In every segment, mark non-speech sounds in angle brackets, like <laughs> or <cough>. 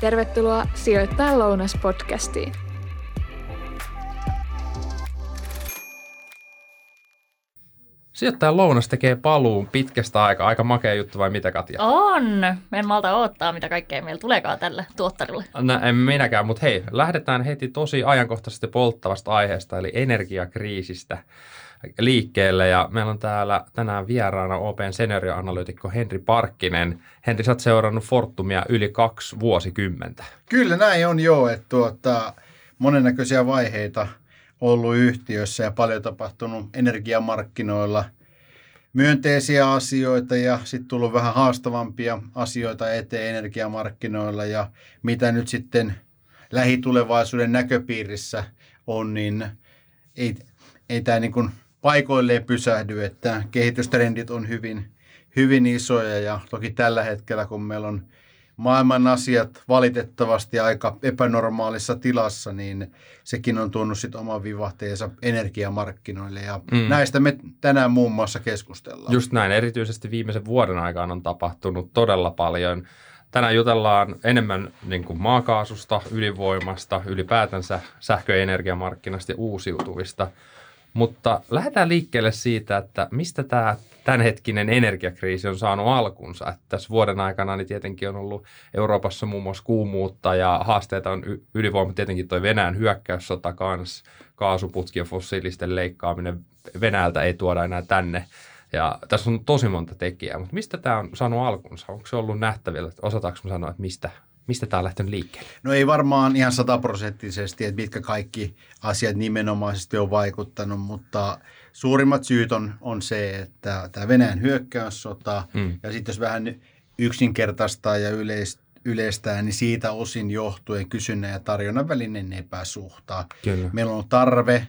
Tervetuloa Sijoittaa lounas podcastiin. Sijoittajan lounas tekee paluun pitkästä aikaa. Aika makea juttu vai mitä Katja? On. Me en malta odottaa, mitä kaikkea meillä tuleekaan tälle tuottarille. No, en minäkään, mutta hei, lähdetään heti tosi ajankohtaisesti polttavasta aiheesta, eli energiakriisistä liikkeelle. Ja meillä on täällä tänään vieraana OPn seniorianalyytikko Henri Parkkinen. Henri, sä oot seurannut Fortumia yli kaksi vuosikymmentä. Kyllä näin on joo, että tuota, monennäköisiä vaiheita – ollut yhtiössä ja paljon tapahtunut energiamarkkinoilla myönteisiä asioita ja sitten tullut vähän haastavampia asioita eteen energiamarkkinoilla ja mitä nyt sitten lähitulevaisuuden näköpiirissä on, niin ei, ei tämä niin kuin paikoilleen pysähdy, että kehitystrendit on hyvin, hyvin isoja ja toki tällä hetkellä, kun meillä on maailman asiat valitettavasti aika epänormaalissa tilassa, niin sekin on tuonut sitten oman vivahteensa energiamarkkinoille ja mm. näistä me tänään muun muassa keskustellaan. Just näin, erityisesti viimeisen vuoden aikana on tapahtunut todella paljon. Tänään jutellaan enemmän niin kuin maakaasusta, ydinvoimasta, ylipäätänsä sähkö- ja energiamarkkinasta ja uusiutuvista. Mutta lähdetään liikkeelle siitä, että mistä tämä tämänhetkinen energiakriisi on saanut alkunsa. Että tässä vuoden aikana niin tietenkin on ollut Euroopassa muun muassa kuumuutta ja haasteita on ydinvoima, tietenkin tuo Venäjän hyökkäyssota kanssa, kaasuputki ja fossiilisten leikkaaminen Venäjältä ei tuoda enää tänne. Ja tässä on tosi monta tekijää, mutta mistä tämä on saanut alkunsa? Onko se ollut nähtävillä? Osataanko sanoa, että mistä, Mistä tämä on lähtenyt liikkeelle? No ei varmaan ihan sataprosenttisesti, että mitkä kaikki asiat nimenomaisesti on vaikuttanut, mutta suurimmat syyt on, on se, että tämä Venäjän hyökkäyssota mm. ja sitten jos vähän yksinkertaistaa ja yleist, yleistää, niin siitä osin johtuen kysynnän ja tarjonnan välinen epäsuhta. Kyllä. Meillä on tarve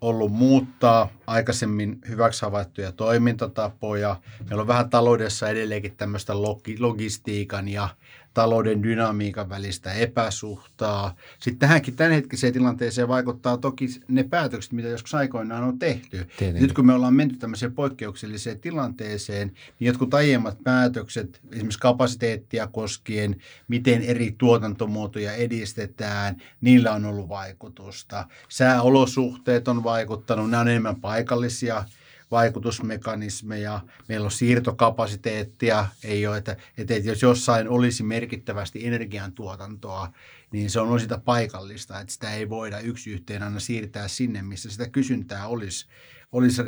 ollut muuttaa aikaisemmin hyväksi havaittuja toimintatapoja. Meillä on vähän taloudessa edelleenkin tämmöistä logistiikan ja talouden dynamiikan välistä epäsuhtaa. Sitten tähänkin tämänhetkiseen tilanteeseen vaikuttaa toki ne päätökset, mitä joskus aikoinaan on tehty. Tietenkin. Nyt kun me ollaan menty tämmöiseen poikkeukselliseen tilanteeseen, niin jotkut aiemmat päätökset, esimerkiksi kapasiteettia koskien, miten eri tuotantomuotoja edistetään, niillä on ollut vaikutusta. Sääolosuhteet on vaikuttanut, nämä on enemmän paikallisia – vaikutusmekanismeja, meillä on siirtokapasiteettia, ei ole, että, että jos jossain olisi merkittävästi energiantuotantoa, niin se on sitä paikallista, että sitä ei voida yksi yhteen aina siirtää sinne, missä sitä kysyntää olisi, olisi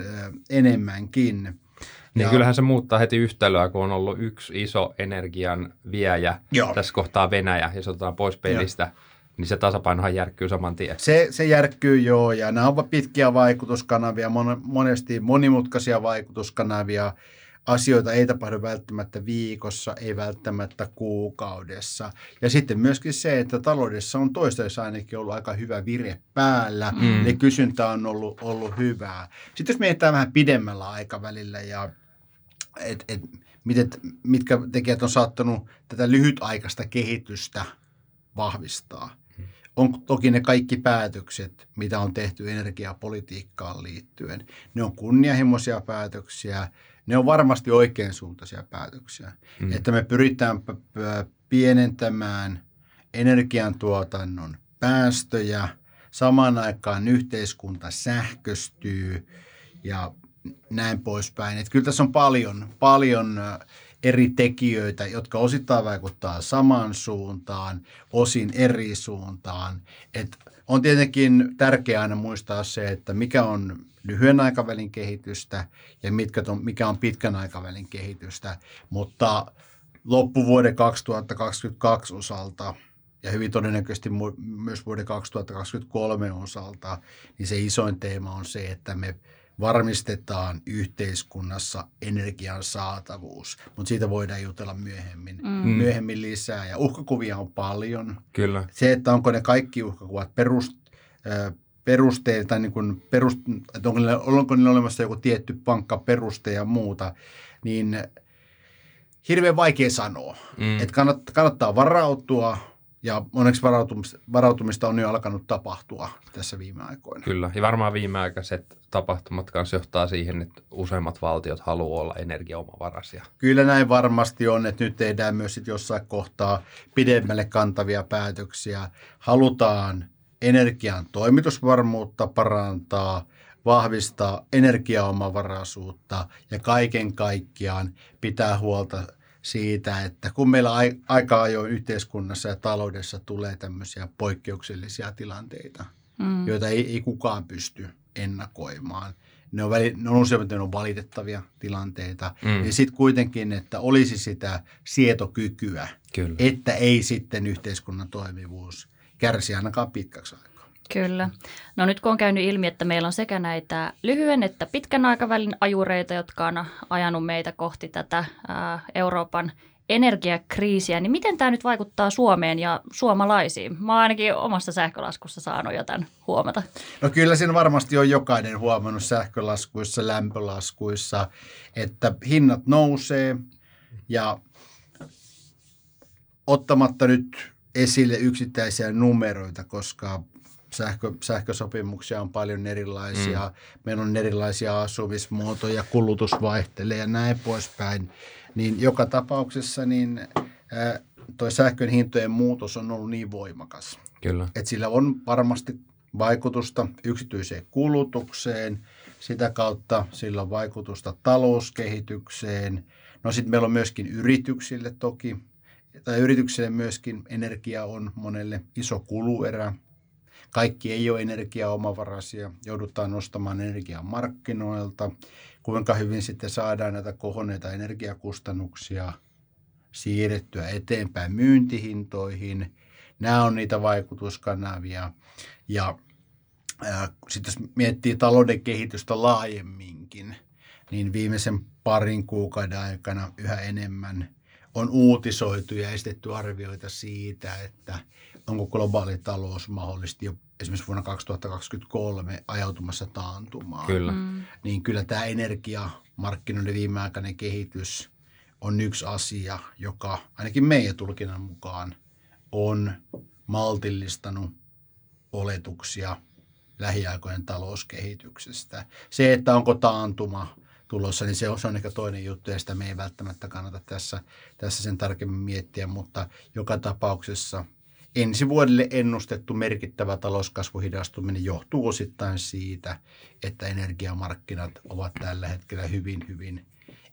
enemmänkin. Niin ja, kyllähän se muuttaa heti yhtälöä, kun on ollut yksi iso energian viejä, joo. tässä kohtaa Venäjä, ja se otetaan pois pelistä. Joo niin se tasapainohan järkkyy saman tien. Se, se järkkyy joo, ja nämä ovat pitkiä vaikutuskanavia, monesti monimutkaisia vaikutuskanavia. Asioita ei tapahdu välttämättä viikossa, ei välttämättä kuukaudessa. Ja sitten myöskin se, että taloudessa on toistaiseksi ainakin ollut aika hyvä vire päällä, mm. eli kysyntä on ollut, ollut hyvää. Sitten jos mietitään vähän pidemmällä aikavälillä ja et, et, miten, mitkä tekijät on saattanut tätä lyhytaikaista kehitystä vahvistaa – on toki ne kaikki päätökset, mitä on tehty energiapolitiikkaan liittyen. Ne on kunnianhimoisia päätöksiä, ne on varmasti oikeansuuntaisia päätöksiä. Mm. Että me pyritään pienentämään energiantuotannon päästöjä, samaan aikaan yhteiskunta sähköstyy ja näin poispäin. Että kyllä tässä on paljon, paljon eri tekijöitä, jotka osittain vaikuttaa samaan suuntaan, osin eri suuntaan. Et on tietenkin tärkeää aina muistaa se, että mikä on lyhyen aikavälin kehitystä ja mitkä on, mikä on pitkän aikavälin kehitystä, mutta loppuvuoden 2022 osalta ja hyvin todennäköisesti myös vuoden 2023 osalta, niin se isoin teema on se, että me – varmistetaan yhteiskunnassa energian saatavuus, mutta siitä voidaan jutella myöhemmin, mm. mm. myöhemmin lisää. Ja uhkakuvia on paljon. Kyllä. Se, että onko ne kaikki uhkakuvat perust, perusteet, tai niin kuin perust, että onko, niillä, onko niillä olemassa joku tietty pankka peruste ja muuta, niin hirveän vaikea sanoa. Mm. Että kannattaa varautua, Ja onneksi varautumista, varautumista on jo alkanut tapahtua tässä viime aikoina. Kyllä, ja varmaan viimeaikaiset tapahtumat kanssa johtaa siihen, että useimmat valtiot haluaa olla energiaomavaraisia. Kyllä näin varmasti on, että nyt tehdään myös sit jossain kohtaa pidemmälle kantavia päätöksiä. Halutaan energian toimitusvarmuutta parantaa, vahvistaa energiaomavaraisuutta ja kaiken kaikkiaan pitää huolta siitä, että kun meillä aika ajoin yhteiskunnassa ja taloudessa tulee tämmöisiä poikkeuksellisia tilanteita, mm. joita ei, ei kukaan pysty ennakoimaan. Ne on, väli, ne on useimmat ne on valitettavia tilanteita. Mm. Ja sitten kuitenkin, että olisi sitä sietokykyä, Kyllä. että ei sitten yhteiskunnan toimivuus kärsi ainakaan pitkäksi aikaa. Kyllä. No nyt kun on käynyt ilmi, että meillä on sekä näitä lyhyen että pitkän aikavälin ajureita, jotka on ajanut meitä kohti tätä Euroopan energiakriisiä, niin miten tämä nyt vaikuttaa Suomeen ja suomalaisiin? Mä oon ainakin omassa sähkölaskussa saanut jotain huomata. No kyllä siinä varmasti on jokainen huomannut sähkölaskuissa, lämpölaskuissa, että hinnat nousee ja ottamatta nyt esille yksittäisiä numeroita, koska sähkö, sähkösopimuksia on paljon erilaisia. Mm. Meillä on erilaisia asumismuotoja, kulutus vaihtelee ja näin poispäin. Niin joka tapauksessa niin ää, toi sähkön hintojen muutos on ollut niin voimakas. Kyllä. Että sillä on varmasti vaikutusta yksityiseen kulutukseen, sitä kautta sillä on vaikutusta talouskehitykseen. No sitten meillä on myöskin yrityksille toki, tai yrityksille myöskin energia on monelle iso kuluerä. Kaikki ei ole energiaomavaraisia, joudutaan nostamaan energiaa markkinoilta. Kuinka hyvin sitten saadaan näitä kohonneita energiakustannuksia siirrettyä eteenpäin myyntihintoihin. Nämä on niitä vaikutuskanavia. Ja sitten jos miettii talouden kehitystä laajemminkin, niin viimeisen parin kuukauden aikana yhä enemmän on uutisoitu ja estetty arvioita siitä, että onko globaali talous mahdollisesti jo esimerkiksi vuonna 2023 ajautumassa taantumaan. Kyllä. Mm. Niin kyllä tämä energiamarkkinoiden viimeaikainen kehitys on yksi asia, joka ainakin meidän tulkinnan mukaan on maltillistanut oletuksia lähiaikojen talouskehityksestä. Se, että onko taantuma tulossa, niin se on, se on ehkä toinen juttu ja sitä me ei välttämättä kannata tässä, tässä sen tarkemmin miettiä, mutta joka tapauksessa – ensi vuodelle ennustettu merkittävä talouskasvuhidastuminen johtuu osittain siitä, että energiamarkkinat ovat tällä hetkellä hyvin, hyvin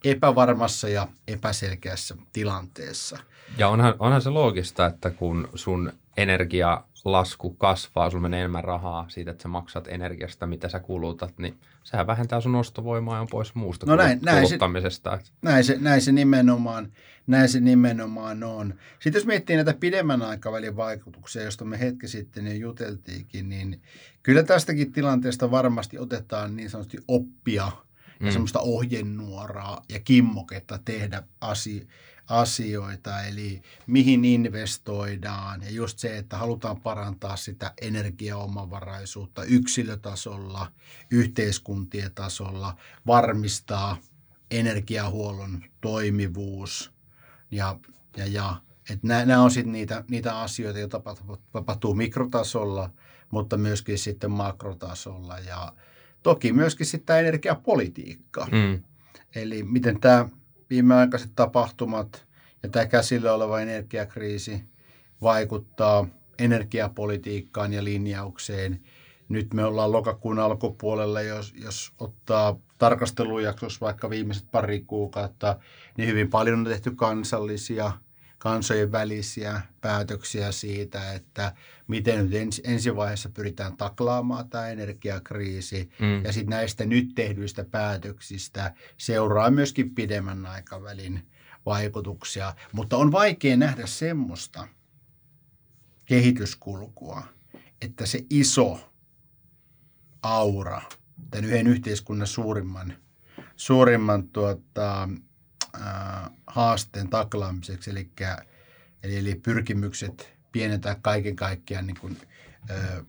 epävarmassa ja epäselkeässä tilanteessa. Ja onhan, onhan se loogista, että kun sun energialasku kasvaa, sulla menee enemmän rahaa siitä, että sä maksat energiasta, mitä sä kulutat, niin sehän vähentää sun ostovoimaa ja on pois muusta no näin, kuluttamisesta. Näin se, näin, se, näin, se nimenomaan, näin se nimenomaan on. Sitten jos miettii näitä pidemmän aikavälin vaikutuksia, joista me hetki sitten jo juteltiinkin, niin kyllä tästäkin tilanteesta varmasti otetaan niin sanotusti oppia ja mm. semmoista ohjenuoraa ja kimmoketta tehdä asioita asioita, eli mihin investoidaan ja just se, että halutaan parantaa sitä energiaomavaraisuutta yksilötasolla, yhteiskuntien tasolla, varmistaa energiahuollon toimivuus ja, ja, ja että nämä, nämä on sitten niitä, niitä asioita, joita tapahtuu, mikrotasolla, mutta myöskin sitten makrotasolla ja toki myöskin sitten tämä energiapolitiikka. Mm. Eli miten tämä viimeaikaiset tapahtumat ja tämä käsillä oleva energiakriisi vaikuttaa energiapolitiikkaan ja linjaukseen. Nyt me ollaan lokakuun alkupuolella, jos, jos ottaa tarkastelujaksossa vaikka viimeiset pari kuukautta, niin hyvin paljon on tehty kansallisia, kansojen välisiä päätöksiä siitä, että miten nyt ensi, ensi vaiheessa pyritään taklaamaan tämä energiakriisi. Mm. Ja sitten näistä nyt tehdyistä päätöksistä seuraa myöskin pidemmän aikavälin vaikutuksia. Mutta on vaikea nähdä semmoista kehityskulkua, että se iso aura, tämän yhden yhteiskunnan suurimman, suurimman tuota, äh, haasteen taklaamiseksi, eli, eli, eli pyrkimykset pienentää kaiken kaikkiaan niin kuin, ö,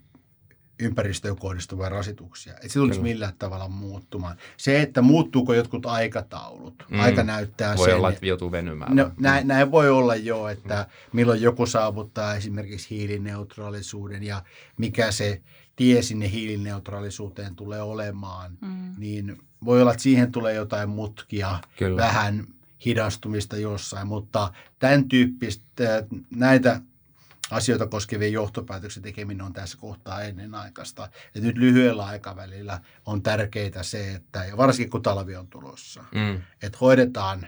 ympäristöön kohdistuvia rasituksia. Että se tulisi millään tavalla muuttumaan. Se, että muuttuuko jotkut aikataulut, mm. aika näyttää voi sen. olla, että joutuu venymään. No, näin, näin voi olla jo, että milloin joku saavuttaa esimerkiksi hiilineutraalisuuden ja mikä se tie sinne hiilineutraalisuuteen tulee olemaan, mm. niin voi olla, että siihen tulee jotain mutkia, Kyllä. vähän hidastumista jossain, mutta tämän tyyppistä näitä asioita koskevien johtopäätöksen tekeminen on tässä kohtaa ennenaikaista. Ja nyt lyhyellä aikavälillä on tärkeää se, että ja varsinkin kun talvi on tulossa, mm. että hoidetaan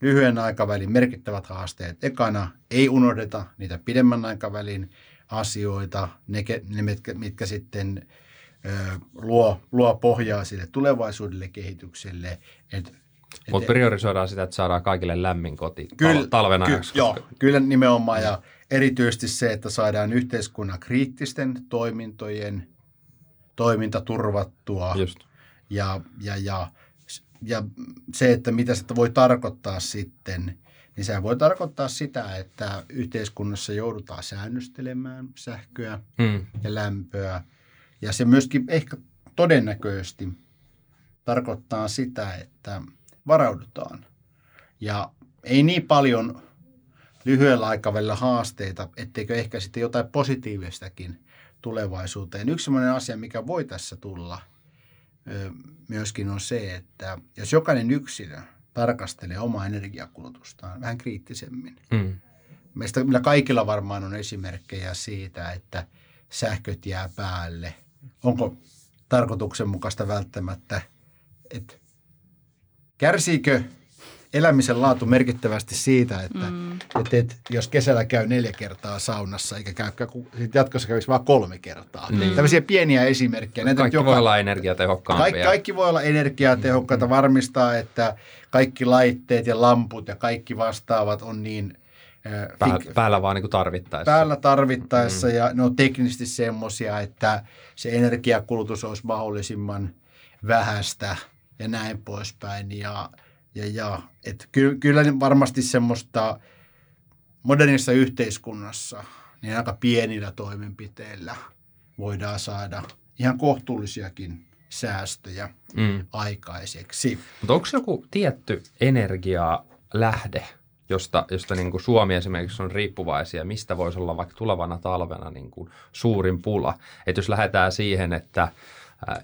lyhyen aikavälin merkittävät haasteet ekana, ei unohdeta niitä pidemmän aikavälin asioita, ne, ne mitkä, mitkä sitten ö, luo, luo pohjaa sille tulevaisuudelle kehitykselle, että mutta priorisoidaan sitä, että saadaan kaikille lämmin koti kyllä, talven ajaksi. Ky- joo, kyllä nimenomaan. Ja erityisesti se, että saadaan yhteiskunnan kriittisten toimintojen toiminta turvattua. Just. Ja, ja, ja, ja se, että mitä se voi tarkoittaa sitten, niin se voi tarkoittaa sitä, että yhteiskunnassa joudutaan säännöstelemään sähköä mm. ja lämpöä. Ja se myöskin ehkä todennäköisesti tarkoittaa sitä, että varaudutaan. Ja ei niin paljon lyhyellä aikavälillä haasteita, etteikö ehkä sitten jotain positiivistakin tulevaisuuteen. Yksi sellainen asia, mikä voi tässä tulla myöskin on se, että jos jokainen yksilö tarkastelee omaa energiakulutustaan vähän kriittisemmin. Mm. Meistä meillä kaikilla varmaan on esimerkkejä siitä, että sähköt jää päälle. Onko tarkoituksenmukaista välttämättä, että kärsiikö elämisen laatu merkittävästi siitä, että mm. et, et, jos kesällä käy neljä kertaa saunassa, eikä käy, sit jatkossa kävisi vain kolme kertaa. Mm. Tällaisia pieniä esimerkkejä. Näitä kaikki joka, voi olla energiatehokkaampia. Kaikki, kaikki voi olla energiatehokkaita, mm. varmistaa, että kaikki laitteet ja lamput ja kaikki vastaavat on niin Pää, päällä vaan niin kuin tarvittaessa. Päällä tarvittaessa mm. ja ne on teknisesti semmoisia, että se energiakulutus olisi mahdollisimman vähäistä ja näin poispäin. Ja ja, ja et ky, kyllä varmasti semmoista modernissa yhteiskunnassa niin aika pienillä toimenpiteillä voidaan saada ihan kohtuullisiakin säästöjä mm. aikaiseksi. Mutta onko joku tietty energialähde, josta, josta niin kuin Suomi esimerkiksi on riippuvaisia, mistä voisi olla vaikka tulevana talvena niin kuin suurin pula? Että jos lähdetään siihen, että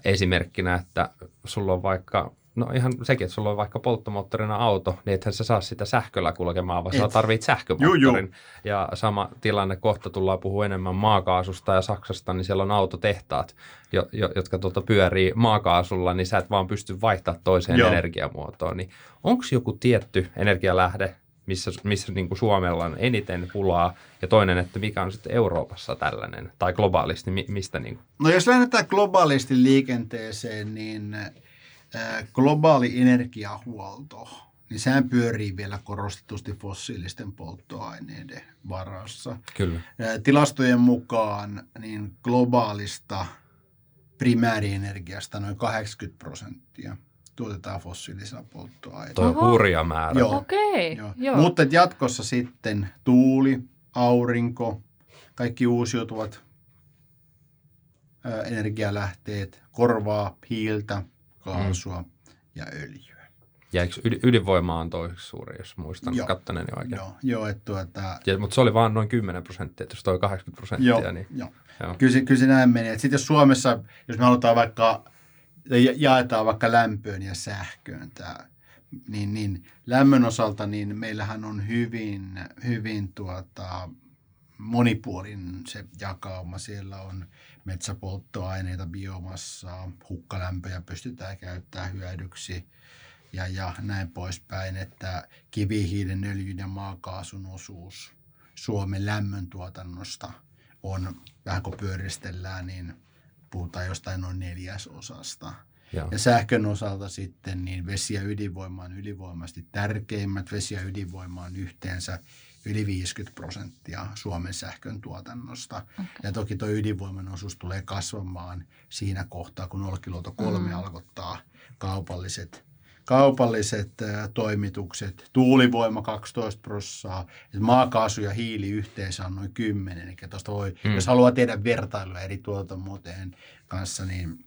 esimerkkinä, että sulla on vaikka No ihan sekin, että sulla on vaikka polttomoottorina auto, niin ethän sä saa sitä sähköllä kulkemaan, vaan Et. sä tarvit sähkömoottorin. Juu, juu. Ja sama tilanne, kohta tullaan puhua enemmän maakaasusta ja Saksasta, niin siellä on autotehtaat, jo, jo, jotka tuota pyörii maakaasulla, niin sä et vaan pysty vaihtamaan toiseen Joo. energiamuotoon. Niin onko joku tietty energialähde, missä, missä niin kuin Suomella on eniten pulaa, ja toinen, että mikä on sitten Euroopassa tällainen, tai globaalisti, mistä niin kuin? No jos lähdetään globaalisti liikenteeseen, niin – globaali energiahuolto, niin sehän pyörii vielä korostetusti fossiilisten polttoaineiden varassa. Kyllä. Tilastojen mukaan niin globaalista primäärienergiasta noin 80 prosenttia tuotetaan fossiilisilla polttoaineilla. Tuo on hurja määrä. Joo. Okei. Joo. Joo. Mutta jatkossa sitten tuuli, aurinko, kaikki uusiutuvat energialähteet korvaa hiiltä, kaasua mm. ja öljyä. Ja eikö ydinvoima on toiseksi suuri, jos muistan joo, kattoneeni oikein? Joo, joo että tuota... ja, mutta se oli vain noin 10 prosenttia, että jos toi 80 prosenttia, joo, niin... Joo, joo. Kyllä, se, kyllä se näin meni. Sitten jos Suomessa, jos me halutaan vaikka, jaetaan vaikka lämpöön ja sähköön tämä, niin, niin lämmön osalta niin meillähän on hyvin, hyvin tuota, monipuolinen se jakauma. Siellä on metsäpolttoaineita, biomassaa, hukkalämpöjä pystytään käyttämään hyödyksi ja, ja näin poispäin, että kivihiilen, öljyn ja maakaasun osuus Suomen lämmöntuotannosta on, vähän kun pyöristellään, niin puhutaan jostain noin neljäsosasta. Joo. Ja sähkön osalta sitten niin vesi- ja ydinvoima on ylivoimaisesti tärkeimmät. Vesi- ja ydinvoima on yhteensä yli 50 prosenttia Suomen sähkön tuotannosta. Okay. Ja toki tuo ydinvoiman osuus tulee kasvamaan siinä kohtaa, kun Olkiluoto 3 mm. alkottaa kaupalliset, kaupalliset toimitukset, tuulivoima 12 prossaa, että maakaasu ja hiili yhteensä on noin 10. Eli tuosta voi, mm. jos haluaa tehdä vertailua eri tuotantomuotojen kanssa, niin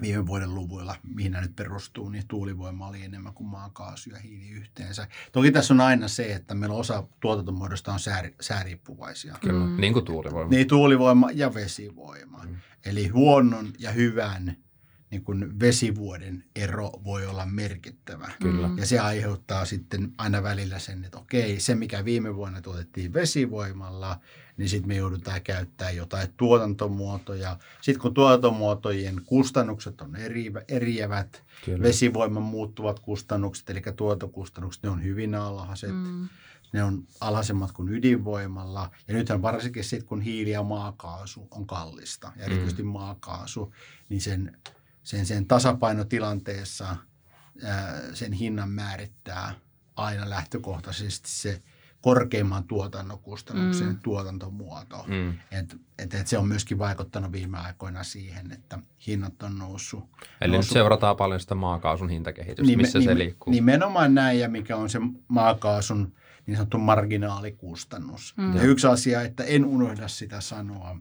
viime vuoden luvuilla, mihin nämä nyt perustuu, niin tuulivoima oli enemmän kuin maakaasu ja hiili yhteensä. Toki tässä on aina se, että meillä osa tuotantomuodosta on sää, sääriippuvaisia. Kyllä, mm. niin kuin tuulivoima. Niin tuulivoima ja vesivoima. Mm. Eli huonon ja hyvän niin kuin vesivuoden ero voi olla merkittävä. Kyllä. Ja se aiheuttaa sitten aina välillä sen, että okei, se mikä viime vuonna tuotettiin vesivoimalla, niin sitten me joudutaan käyttämään jotain tuotantomuotoja. Sitten kun tuotantomuotojen kustannukset on eri, eriävät, Kyllä. vesivoiman muuttuvat kustannukset, eli tuotantokustannukset, ne on hyvin alhaiset. Mm. Ne on alhaisemmat kuin ydinvoimalla. Ja nythän varsinkin sitten, kun hiili ja maakaasu on kallista, ja erityisesti mm. maakaasu, niin sen sen, sen tasapainotilanteessa ää, sen hinnan määrittää aina lähtökohtaisesti se korkeimman tuotannon kustannuksen mm. tuotantomuoto. Mm. Et, et, et se on myöskin vaikuttanut viime aikoina siihen, että hinnat on noussut. Eli noussut. nyt seurataan paljon sitä maakaasun hintakehitystä, Nime, missä nime, se liikkuu. Nimenomaan näin, ja mikä on se maakaasun niin sanottu marginaalikustannus. Mm. Ja yksi asia, että en unohda sitä sanoa,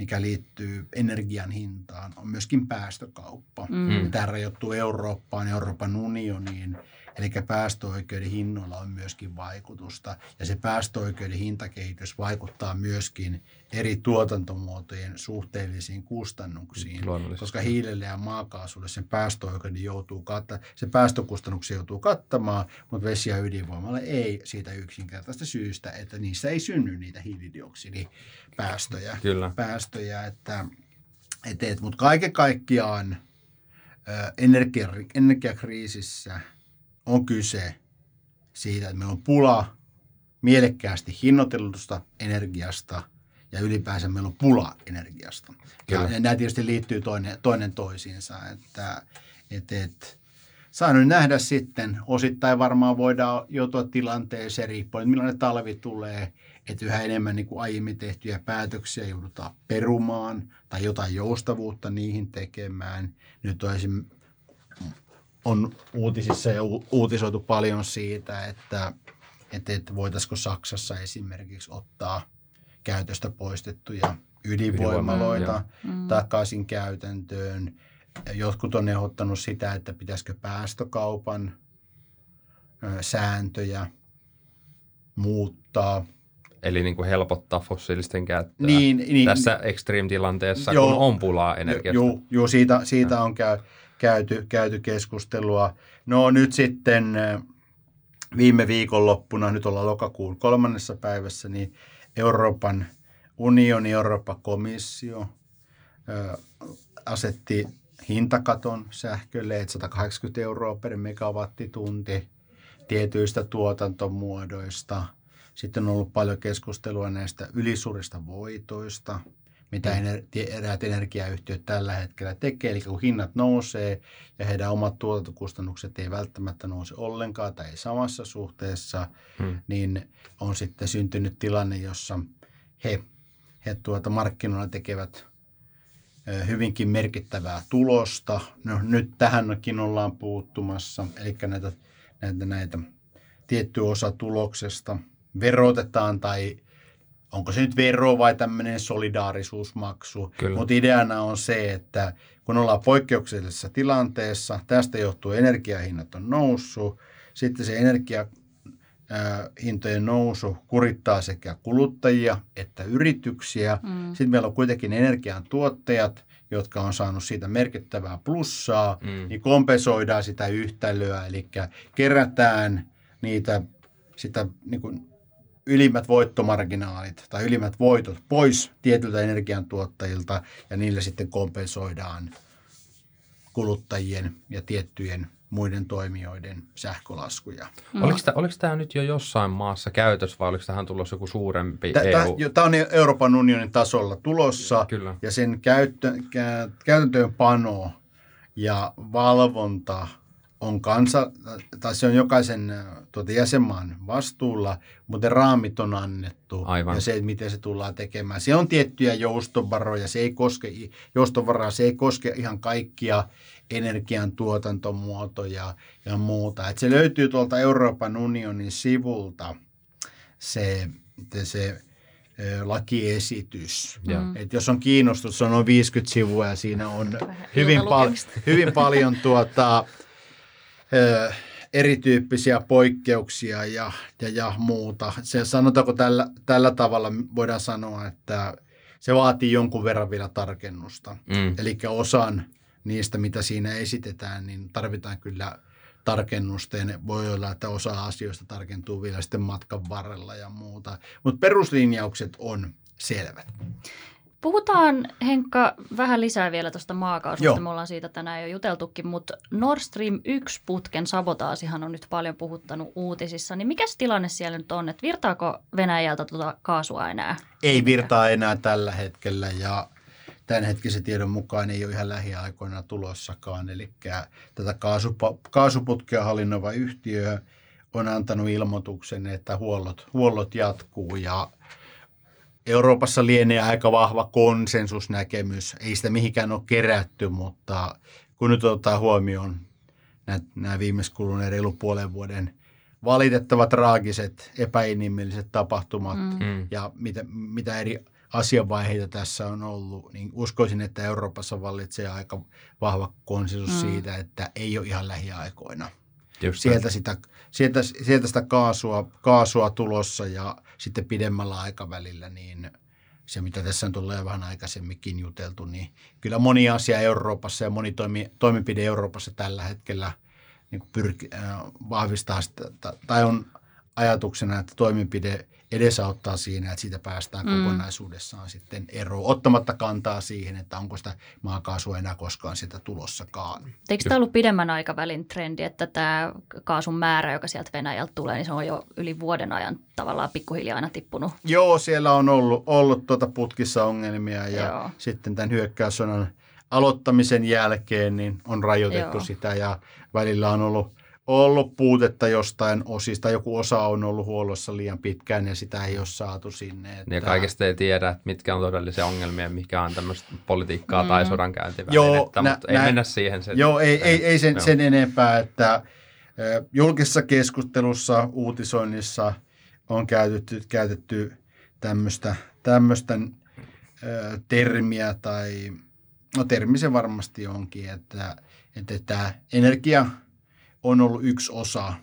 mikä liittyy energian hintaan, on myöskin päästökauppa. Mm. Tämä rajoittuu Eurooppaan Euroopan unioniin. Eli päästöoikeuden hinnoilla on myöskin vaikutusta. Ja se päästöoikeuden hintakehitys vaikuttaa myöskin eri tuotantomuotojen suhteellisiin kustannuksiin. Koska hiilelle ja maakaasulle sen päästöoikeuden joutuu katta, se päästökustannuksia joutuu kattamaan, mutta vesi- ja ydinvoimalle ei siitä yksinkertaista syystä, että niissä ei synny niitä hiilidioksidipäästöjä. Kyllä. Päästöjä, että, et, et, mutta kaiken kaikkiaan energia, energiakriisissä – on kyse siitä, että meillä on pula mielekkäästi hinnoitellusta energiasta ja ylipäänsä meillä on pula energiasta. Ja, ja nämä tietysti liittyy toinen, toinen toisiinsa. Että, et, et, saa nyt nähdä sitten, osittain varmaan voidaan joutua tilanteeseen riippuen, että millainen talvi tulee, että yhä enemmän niin kuin aiemmin tehtyjä päätöksiä joudutaan perumaan tai jotain joustavuutta niihin tekemään. Nyt on esimerkiksi on uutisissa ja uutisoitu paljon siitä, että, että, että voitaisiko Saksassa esimerkiksi ottaa käytöstä poistettuja ydinvoimaloita mm. takaisin käytäntöön. Jotkut on ehdottanut sitä, että pitäisikö päästökaupan sääntöjä muuttaa. Eli niin kuin helpottaa fossiilisten käyttöä niin, niin, tässä extreme-tilanteessa, joo, kun on pulaa energiasta. Joo, joo siitä, siitä on käy, käyty, käyty keskustelua. No nyt sitten viime viikonloppuna, nyt ollaan lokakuun kolmannessa päivässä, niin Euroopan unioni, Euroopan komissio asetti hintakaton sähkölle, että 180 euroa per megawattitunti tietyistä tuotantomuodoista. Sitten on ollut paljon keskustelua näistä ylisuurista voitoista – mitä mm. eräät energiayhtiöt tällä hetkellä tekee. Eli kun hinnat nousee ja heidän omat tuotantokustannukset ei välttämättä nouse ollenkaan tai ei samassa suhteessa, hmm. niin on sitten syntynyt tilanne, jossa he, he tuota markkinoilla tekevät hyvinkin merkittävää tulosta. No, nyt tähänkin ollaan puuttumassa, eli näitä, näitä, näitä tietty osa tuloksesta verotetaan tai onko se nyt vero vai tämmöinen solidaarisuusmaksu. Mutta ideana on se, että kun ollaan poikkeuksellisessa tilanteessa, tästä johtuu energiahinnat on noussut, sitten se energia hintojen nousu kurittaa sekä kuluttajia että yrityksiä. Mm. Sitten meillä on kuitenkin energiantuottajat, jotka on saanut siitä merkittävää plussaa, mm. niin kompensoidaan sitä yhtälöä, eli kerätään niitä sitä niin kuin ylimmät voittomarginaalit tai ylimmät voitot pois tietyiltä energiantuottajilta ja niille sitten kompensoidaan kuluttajien ja tiettyjen muiden toimijoiden sähkölaskuja. Mm. Oliko, tämä, oliko tämä nyt jo jossain maassa käytössä vai oliko tähän tulossa joku suurempi tämä, EU? Tämä on Euroopan unionin tasolla tulossa Kyllä. ja sen käyttö, käytäntöönpano ja valvonta on kansa, tai se on jokaisen tuota jäsenmaan vastuulla, mutta raamit on annettu Aivan. ja se, miten se tullaan tekemään. Se on tiettyjä joustovaroja, se ei koske, joustovaraa, se ei koske ihan kaikkia energiantuotantomuotoja ja muuta. Et se löytyy tuolta Euroopan unionin sivulta se, se lakiesitys. Mm. Et jos on kiinnostus, se on noin 50 sivua ja siinä on hyvin, pal- hyvin paljon tuota, ö, erityyppisiä poikkeuksia ja, ja, ja muuta. Se, sanotaanko tällä, tällä tavalla voidaan sanoa, että se vaatii jonkun verran vielä tarkennusta. Mm. Eli osan niistä, mitä siinä esitetään, niin tarvitaan kyllä tarkennusta ja voi olla, että osa asioista tarkentuu vielä sitten matkan varrella ja muuta. Mutta peruslinjaukset on selvät. Puhutaan Henkka vähän lisää vielä tuosta maakaasusta. Joo. Me ollaan siitä tänään jo juteltukin, mutta Nord Stream 1-putken sabotaasihan on nyt paljon puhuttanut uutisissa. Niin mikä tilanne siellä nyt on, että virtaako Venäjältä tuota kaasua enää? Ei virtaa enää tällä hetkellä ja tämänhetkisen tiedon mukaan ei ole ihan lähiaikoina tulossakaan. Eli tätä kaasuputkea hallinnoiva yhtiö on antanut ilmoituksen, että huollot, huollot jatkuu ja Euroopassa lienee aika vahva konsensusnäkemys. Ei sitä mihinkään ole kerätty, mutta kun nyt otetaan huomioon nämä, nämä viimeis kuluneen reilu puolen vuoden valitettavat, traagiset, epäinhimilliset tapahtumat mm. ja mitä, mitä eri asianvaiheita tässä on ollut, niin uskoisin, että Euroopassa vallitsee aika vahva konsensus mm. siitä, että ei ole ihan lähiaikoina. sieltä sitä, sieltä, sieltä sitä kaasua, kaasua tulossa ja sitten pidemmällä aikavälillä, niin se mitä tässä on tullut vähän aikaisemminkin juteltu, niin kyllä moni asia Euroopassa ja moni toimi, toimenpide Euroopassa tällä hetkellä niin pyrki, äh, vahvistaa sitä, tai on ajatuksena, että toimenpide edesauttaa siinä, että siitä päästään mm. kokonaisuudessaan sitten eroon, ottamatta kantaa siihen, että onko sitä maakaasua enää koskaan sitä tulossakaan. Eikö tämä ollut pidemmän aikavälin trendi, että tämä kaasun määrä, joka sieltä Venäjältä tulee, niin se on jo yli vuoden ajan tavallaan pikkuhiljaa aina tippunut? Joo, siellä on ollut, ollut tuota putkissa ongelmia ja Joo. sitten tämän hyökkäyssodan aloittamisen jälkeen niin on rajoitettu Joo. sitä ja välillä on ollut ollut puutetta jostain osista. Joku osa on ollut huollossa liian pitkään ja sitä ei ole saatu sinne. Että... Ja kaikesta ei tiedä, että mitkä on todellisia ongelmia, mikä on tämmöistä politiikkaa mm. tai sodankäyntivälinettä, mutta nä, ei mennä siihen. Sen, joo, ei, ei, ei sen, sen enempää, että julkisessa keskustelussa, uutisoinnissa on käytetty, käytetty tämmöistä, tämmöistä termiä tai, no termi se varmasti onkin, että, että tämä energia – on ollut yksi osa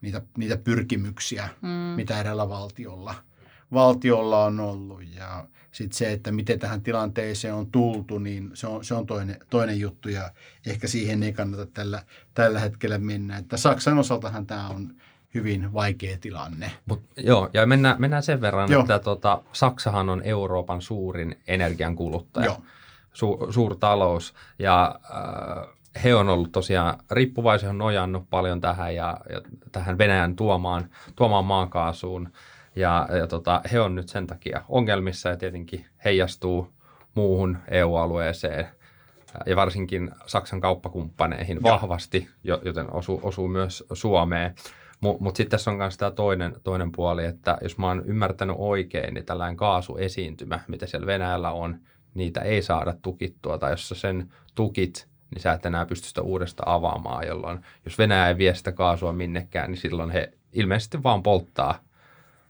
niitä, niitä pyrkimyksiä, mm. mitä edellä valtiolla, valtiolla on ollut. Ja sitten se, että miten tähän tilanteeseen on tultu, niin se on, se on toinen, toinen juttu ja ehkä siihen ei kannata tällä, tällä hetkellä mennä. Että Saksan osaltahan tämä on hyvin vaikea tilanne. Mut, joo, ja mennään, mennään sen verran, joo. että tota, Saksahan on Euroopan suurin energiankuluttaja. Joo. Su, suurtalous ja äh, he on ollut tosiaan riippuvaisia, on nojannut paljon tähän ja, ja tähän Venäjän tuomaan, tuomaan maakaasuun. Ja, ja tota, he on nyt sen takia ongelmissa ja tietenkin heijastuu muuhun EU-alueeseen ja varsinkin Saksan kauppakumppaneihin vahvasti, joten osuu, osuu myös Suomeen. Mutta mut sitten tässä on myös tämä toinen, toinen puoli, että jos mä oon ymmärtänyt oikein, niin tällainen kaasuesiintymä, mitä siellä Venäjällä on, niitä ei saada tukittua, tai jos sen tukit niin sä et enää pysty sitä uudestaan avaamaan, jolloin jos Venäjä ei vie sitä kaasua minnekään, niin silloin he ilmeisesti vaan polttaa,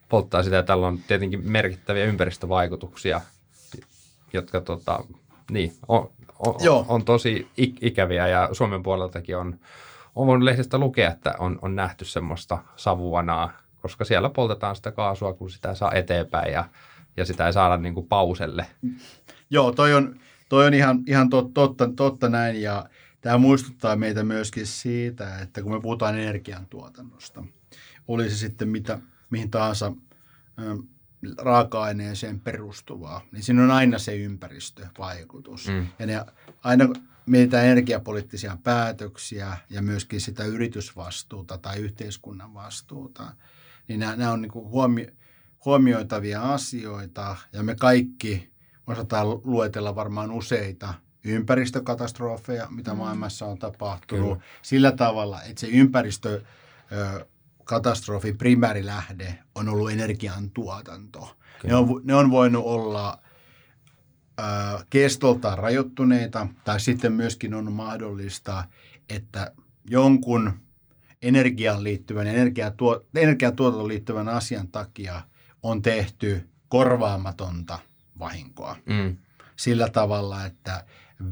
polttaa sitä. Tällä on tietenkin merkittäviä ympäristövaikutuksia, jotka tota, niin, on, on, on tosi ikäviä ja Suomen puoleltakin on, on voinut lehdestä lukea, että on, on nähty semmoista savuanaa, koska siellä poltetaan sitä kaasua, kun sitä saa eteenpäin ja, ja sitä ei saada niin kuin pauselle. Joo, toi on, toi on ihan, ihan tot, totta, totta näin ja tämä muistuttaa meitä myöskin siitä, että kun me puhutaan energiantuotannosta, oli se sitten mitä, mihin tahansa ö, raaka-aineeseen perustuvaa, niin siinä on aina se ympäristövaikutus. Mm. Ja ne aina mietitään energiapoliittisia päätöksiä ja myöskin sitä yritysvastuuta tai yhteiskunnan vastuuta, niin nämä, nämä on niin huomio, huomioitavia asioita ja me kaikki – osataan luetella varmaan useita ympäristökatastrofeja, mitä Mm. maailmassa on tapahtunut, Kyllä. sillä tavalla, että se ympäristökatastrofin primäärilähde on ollut energiantuotanto. Ne on, ne on voinut olla ö, kestoltaan rajoittuneita, tai sitten myöskin on mahdollista, että jonkun energiaan liittyvän, energiatuo, energiatuotantoon liittyvän asian takia on tehty korvaamatonta vahinkoa Mm. sillä tavalla, että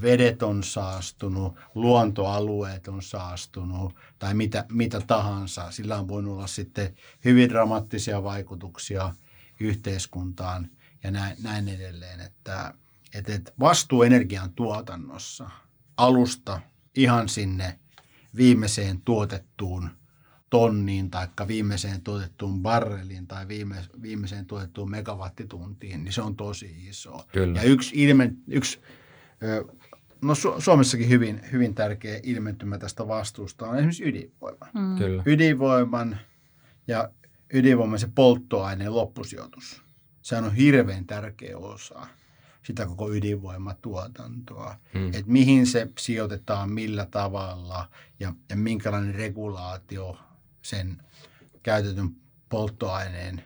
vedet on saastunut, luontoalueet on saastunut tai mitä, mitä tahansa. Sillä on voinut olla sitten hyvin dramaattisia vaikutuksia yhteiskuntaan ja näin, näin edelleen. Että, että että vastuu energian tuotannossa alusta ihan sinne viimeiseen tuotettuun tonniin tai viimeiseen tuotettuun barreliin tai viime, viimeiseen tuotettuun megawattituntiin, niin se on tosi iso. Kyllä. Ja yksi, ilme, yksi no Su- Suomessakin hyvin, hyvin tärkeä ilmentymä tästä vastuusta on esimerkiksi ydinvoima. Mm. Kyllä. Ydinvoiman ja ydinvoiman se polttoaineen loppusijoitus. Se on hirveän tärkeä osa sitä koko ydinvoimatuotantoa. Mm. Että mihin se sijoitetaan, millä tavalla ja, ja minkälainen regulaatio sen käytetyn polttoaineen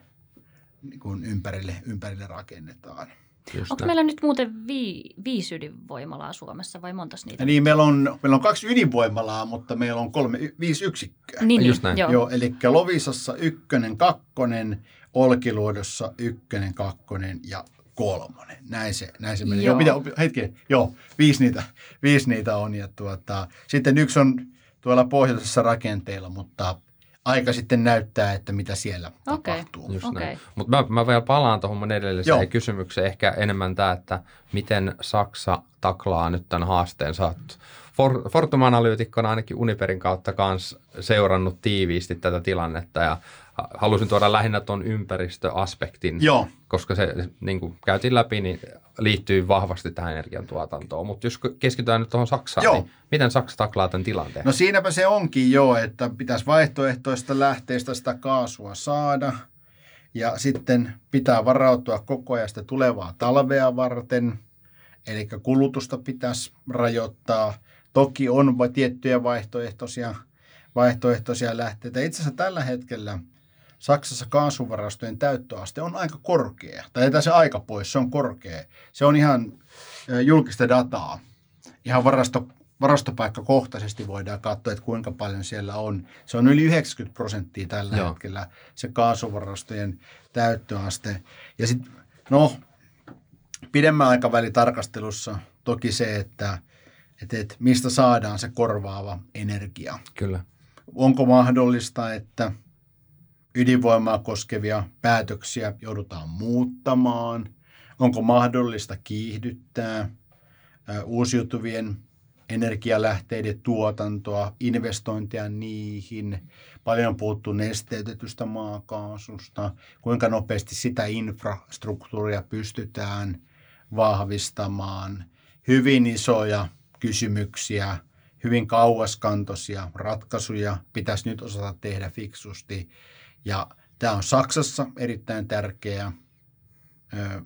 niin kuin ympärille, ympärille rakennetaan. Just Onko meillä nyt muuten vi, viisi ydinvoimalaa Suomessa vai montas niitä? Ja niin meillä on, meillä on kaksi ydinvoimalaa, mutta meillä on kolme, viisi yksikköä. niin, Just näin. Joo. Joo, eli Lovisassa ykkönen, kakkonen, Olkiluodossa ykkönen, kakkonen ja kolmonen. Näin se, näin se menee. Joo. Joo. Joo, hetki, joo, viisi niitä, viisi niitä on. Ja tuota, sitten yksi on tuolla pohjoisessa rakenteilla, mutta aika sitten näyttää, että mitä siellä Okei. tapahtuu. Just näin. Mutta mä, mä vielä palaan tuohon mun edelliseen Joo. kysymykseen. Ehkä enemmän tämä, että miten Saksa taklaa nyt tämän haasteen. Sä oot For, Fortum-analyytikkona ainakin Uniperin kautta kans seurannut tiiviisti tätä tilannetta ja halusin tuoda lähinnä tuon ympäristöaspektin, Joo. koska se, niin kuin käytiin läpi, niin liittyy vahvasti tähän energiantuotantoon. Mutta jos keskitytään nyt tuohon Saksaan, Joo. niin miten Saksa taklaa tämän tilanteen? No siinäpä se onkin jo, että pitäisi vaihtoehtoista lähteistä sitä kaasua saada. Ja sitten pitää varautua koko ajan sitä tulevaa talvea varten. Eli kulutusta pitäisi rajoittaa. Toki on tiettyjä vaihtoehtoisia, vaihtoehtoisia lähteitä. Itse asiassa tällä hetkellä Saksassa kaasuvarastojen täyttöaste on aika korkea. Tai ei se aika pois, se on korkea. Se on ihan julkista dataa. Ihan varasto, varastopaikkakohtaisesti voidaan katsoa, että kuinka paljon siellä on. Se on yli 90 prosenttia tällä Joo. hetkellä se kaasuvarastojen täyttöaste. Ja sitten, no, pidemmän aikavälin tarkastelussa toki se, että, että, että mistä saadaan se korvaava energia. Kyllä. Onko mahdollista, että ydinvoimaa koskevia päätöksiä joudutaan muuttamaan? Onko mahdollista kiihdyttää uusiutuvien energialähteiden tuotantoa, investointia niihin? Paljon on puhuttu nesteytetystä maakaasusta. Kuinka nopeasti sitä infrastruktuuria pystytään vahvistamaan? Hyvin isoja kysymyksiä, hyvin kauaskantoisia ratkaisuja pitäisi nyt osata tehdä fiksusti. Ja tämä on Saksassa erittäin tärkeä ö,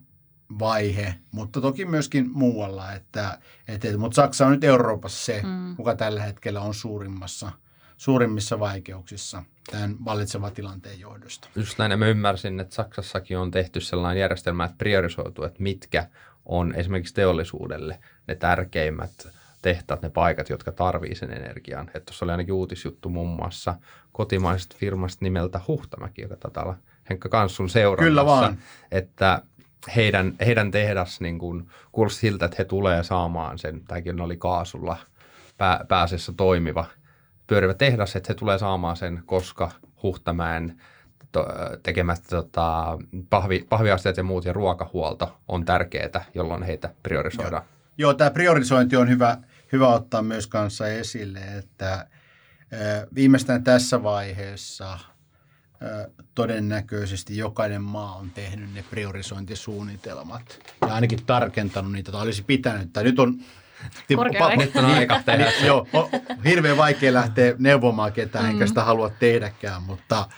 vaihe, mutta toki myöskin muualla. Että, et, et, mutta Saksa on nyt Euroopassa se, Mm. mm. kuka tällä hetkellä on suurimmassa, suurimmissa vaikeuksissa tämän vallitsevan tilanteen johdosta. Just näin, ja mä ymmärsin, että Saksassakin on tehty sellainen järjestelmä, että priorisoitu, että mitkä on esimerkiksi teollisuudelle ne tärkeimmät tehtaat, ne paikat, jotka tarvii sen energian. Että tuossa oli ainakin uutisjuttu muun muassa kotimaisesta firmasta nimeltä Huhtamäki, joka olla Henkka Kanssun seurannassa. Kyllä vaan. Että heidän, heidän tehdas niin kuin, kuulosti siltä, että he tulee saamaan sen, tämäkin oli kaasulla pää, pääasiassa toimiva pyörivä tehdas, että he tulee saamaan sen, koska Huhtamäen to, tekemät tota, pahvi, pahviasteet ja muut ja ruokahuolto on tärkeää, jolloin heitä priorisoidaan. Joo, tämä priorisointi on hyvä, hyvä ottaa myös kanssa esille, että viimeistään tässä vaiheessa todennäköisesti jokainen maa on tehnyt ne priorisointisuunnitelmat ja ainakin tarkentanut niitä, tai olisi pitänyt, tai nyt on Korkea aika. Aika tehdä se. Joo, on hirveän vaikea lähteä neuvomaan ketään, enkä sitä halua tehdäkään, mutta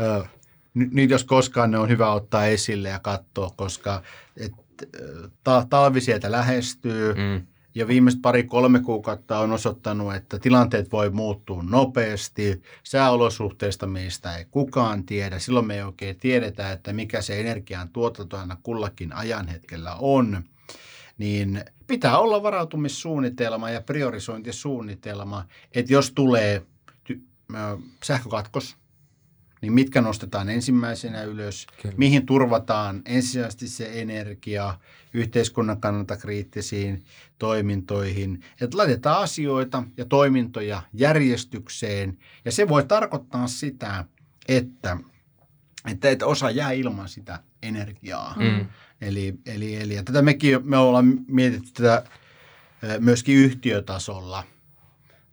ö, nyt, jos koskaan ne on hyvä ottaa esille ja katsoa, koska et, ta, talvi sieltä lähestyy Mm, ja viimeiset pari-kolme kuukautta on osoittanut, että tilanteet voi muuttua nopeasti. Sääolosuhteista meistä ei kukaan tiedä. Silloin me ei oikein tiedetä, että mikä se energian tuotanto aina kullakin ajanhetkellä on. Niin pitää olla varautumissuunnitelma ja priorisointisuunnitelma, että jos tulee ty- sähkökatkos, niin mitkä nostetaan ensimmäisenä ylös, Kyllä. mihin turvataan ensisijaisesti se energia yhteiskunnan kannalta kriittisiin toimintoihin. Että laitetaan asioita ja toimintoja järjestykseen ja se voi tarkoittaa sitä, että, että, että osa jää ilman sitä energiaa. Mm. Eli, eli, eli ja tätä mekin me ollaan mietitty tätä myöskin yhtiötasolla.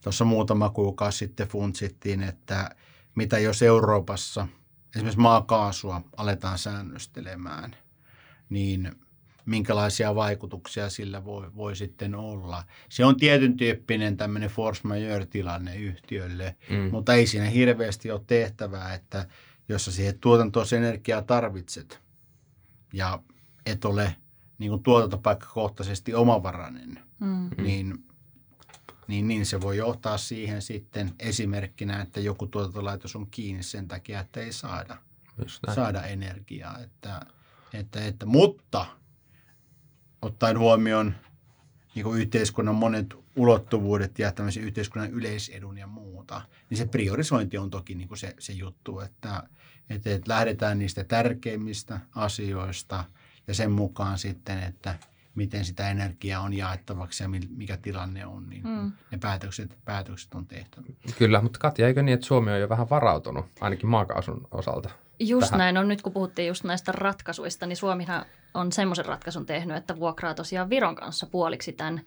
Tuossa muutama kuukausi sitten funtsittiin, että mitä jos Euroopassa esimerkiksi maakaasua aletaan säännöstelemään, niin minkälaisia vaikutuksia sillä voi, voi sitten olla. Se on tietyn tyyppinen tämmöinen force majeure-tilanne yhtiölle, mm. mutta ei siinä hirveästi ole tehtävää, että jos sä siihen tuotantoon energiaa tarvitset ja et ole niin kuin tuotantopaikkakohtaisesti omavarainen, mm. niin, niin, niin se voi johtaa siihen sitten esimerkkinä, että joku tuotantolaitos on kiinni sen takia, että ei saada, saada energiaa. Että, että, että, mutta ottaen huomioon niin kuin yhteiskunnan monet ulottuvuudet ja tämmöisen yhteiskunnan yleisedun ja muuta, niin se priorisointi on toki niin kuin se, se juttu, että, että, että lähdetään niistä tärkeimmistä asioista – ja sen mukaan sitten, että miten sitä energiaa on jaettavaksi ja mikä tilanne on, niin mm. ne päätökset, päätökset on tehtävä. Kyllä, mutta Katja, eikö niin, että Suomi on jo vähän varautunut, ainakin maakaasun osalta? Just tähän? näin on. Nyt kun puhuttiin just näistä ratkaisuista, niin Suomihan on semmoisen ratkaisun tehnyt, että vuokraa tosiaan Viron kanssa puoliksi tämän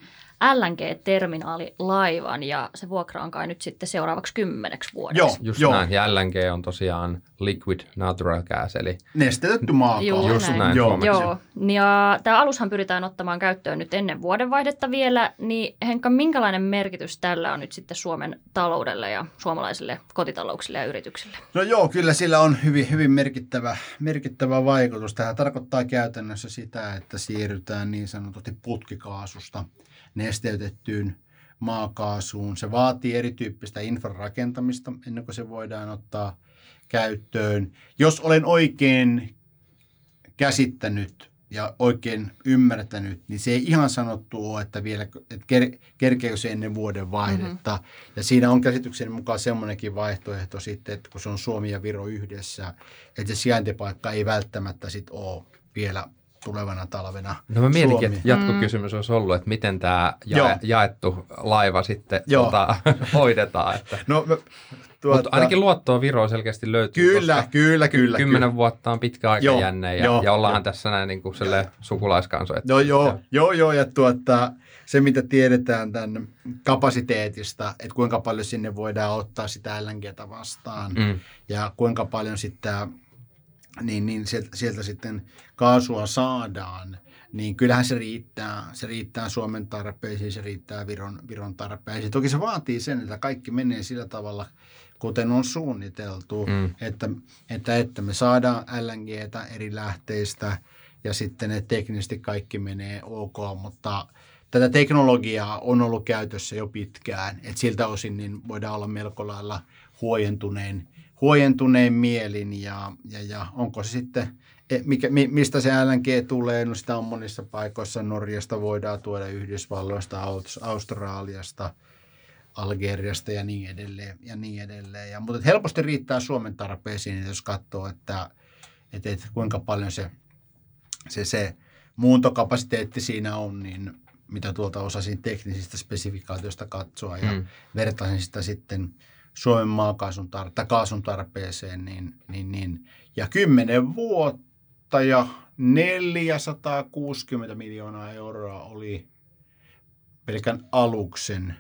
LNG-terminaalilaivan ja se vuokra on kai nyt sitten seuraavaksi kymmeneksi vuodeksi. Joo, just joo. näin. Ja LNG on tosiaan liquid natural gas, eli nestetetty maakaasu. Just, just näin, näin joo. joo. Ja tämä alushan pyritään ottamaan käyttöön nyt ennen vuodenvaihdetta vielä, niin Henkka, minkälainen merkitys tällä on nyt sitten Suomen taloudelle ja suomalaisille kotitalouksille ja yrityksille? No joo, kyllä sillä on hyvin, hyvin merkittävä, merkittävä vaikutus. Tämä tarkoittaa käytännössä sitä, että siirrytään niin sanotusti putkikaasusta – nesteytettyyn maakaasuun. Se vaatii erityyppistä infrarakentamista ennen kuin se voidaan ottaa käyttöön. Jos olen oikein käsittänyt ja oikein ymmärtänyt, niin se ei ihan sanottu ole, että vielä että ker, kerkeekö se ennen vuoden vaihdetta. Mm-hmm. Ja siinä on käsityksen mukaan semmoinenkin vaihtoehto sitten, että kun se on Suomi ja Viro yhdessä, että se sijaintipaikka ei välttämättä sitten ole vielä tulevana talvena No mä mietinkin, Suomi. että jatkokysymys olisi ollut, että miten tämä ja- jaettu laiva sitten tuota, <laughs> hoidetaan. Että. No, mä, tuota, Mutta ainakin luottoa Viroon selkeästi löytyy. Kyllä, koska kyllä, kyllä. Kymmenen kyllä. vuotta on pitkä aika joo, jänne ja, joo, ja ollaan jo. tässä näin niin kuin no joo, joo, joo, ja tuota, se mitä tiedetään tämän kapasiteetista, että kuinka paljon sinne voidaan ottaa sitä LNGtä vastaan mm. ja kuinka paljon sitten niin, niin sieltä, sieltä sitten kaasua saadaan, niin kyllähän se riittää. Se riittää Suomen tarpeisiin, se riittää Viron, Viron tarpeisiin. Toki se vaatii sen, että kaikki menee sillä tavalla, kuten on suunniteltu, mm. että, että, että me saadaan LNGtä eri lähteistä ja sitten ne teknisesti kaikki menee ok, mutta tätä teknologiaa on ollut käytössä jo pitkään, että siltä osin niin voidaan olla melko lailla huojentuneen huojentuneen mielin ja, ja, ja onko se sitten, e, mikä, mistä se LNG tulee, no sitä on monissa paikoissa, Norjasta voidaan tuoda Yhdysvalloista, Australiasta, Algeriasta ja niin edelleen. Ja niin edelleen. Ja, mutta helposti riittää Suomen tarpeisiin, jos katsoo, että, että, että kuinka paljon se, se, se muuntokapasiteetti siinä on, niin mitä tuolta osasin teknisistä spesifikaatioista katsoa ja mm. vertaisin sitä sitten – Suomen maakaasun tar- tai kaasun tarpeeseen, niin, niin, niin, ja kymmenen vuotta ja 460 miljoonaa euroa oli pelkän aluksen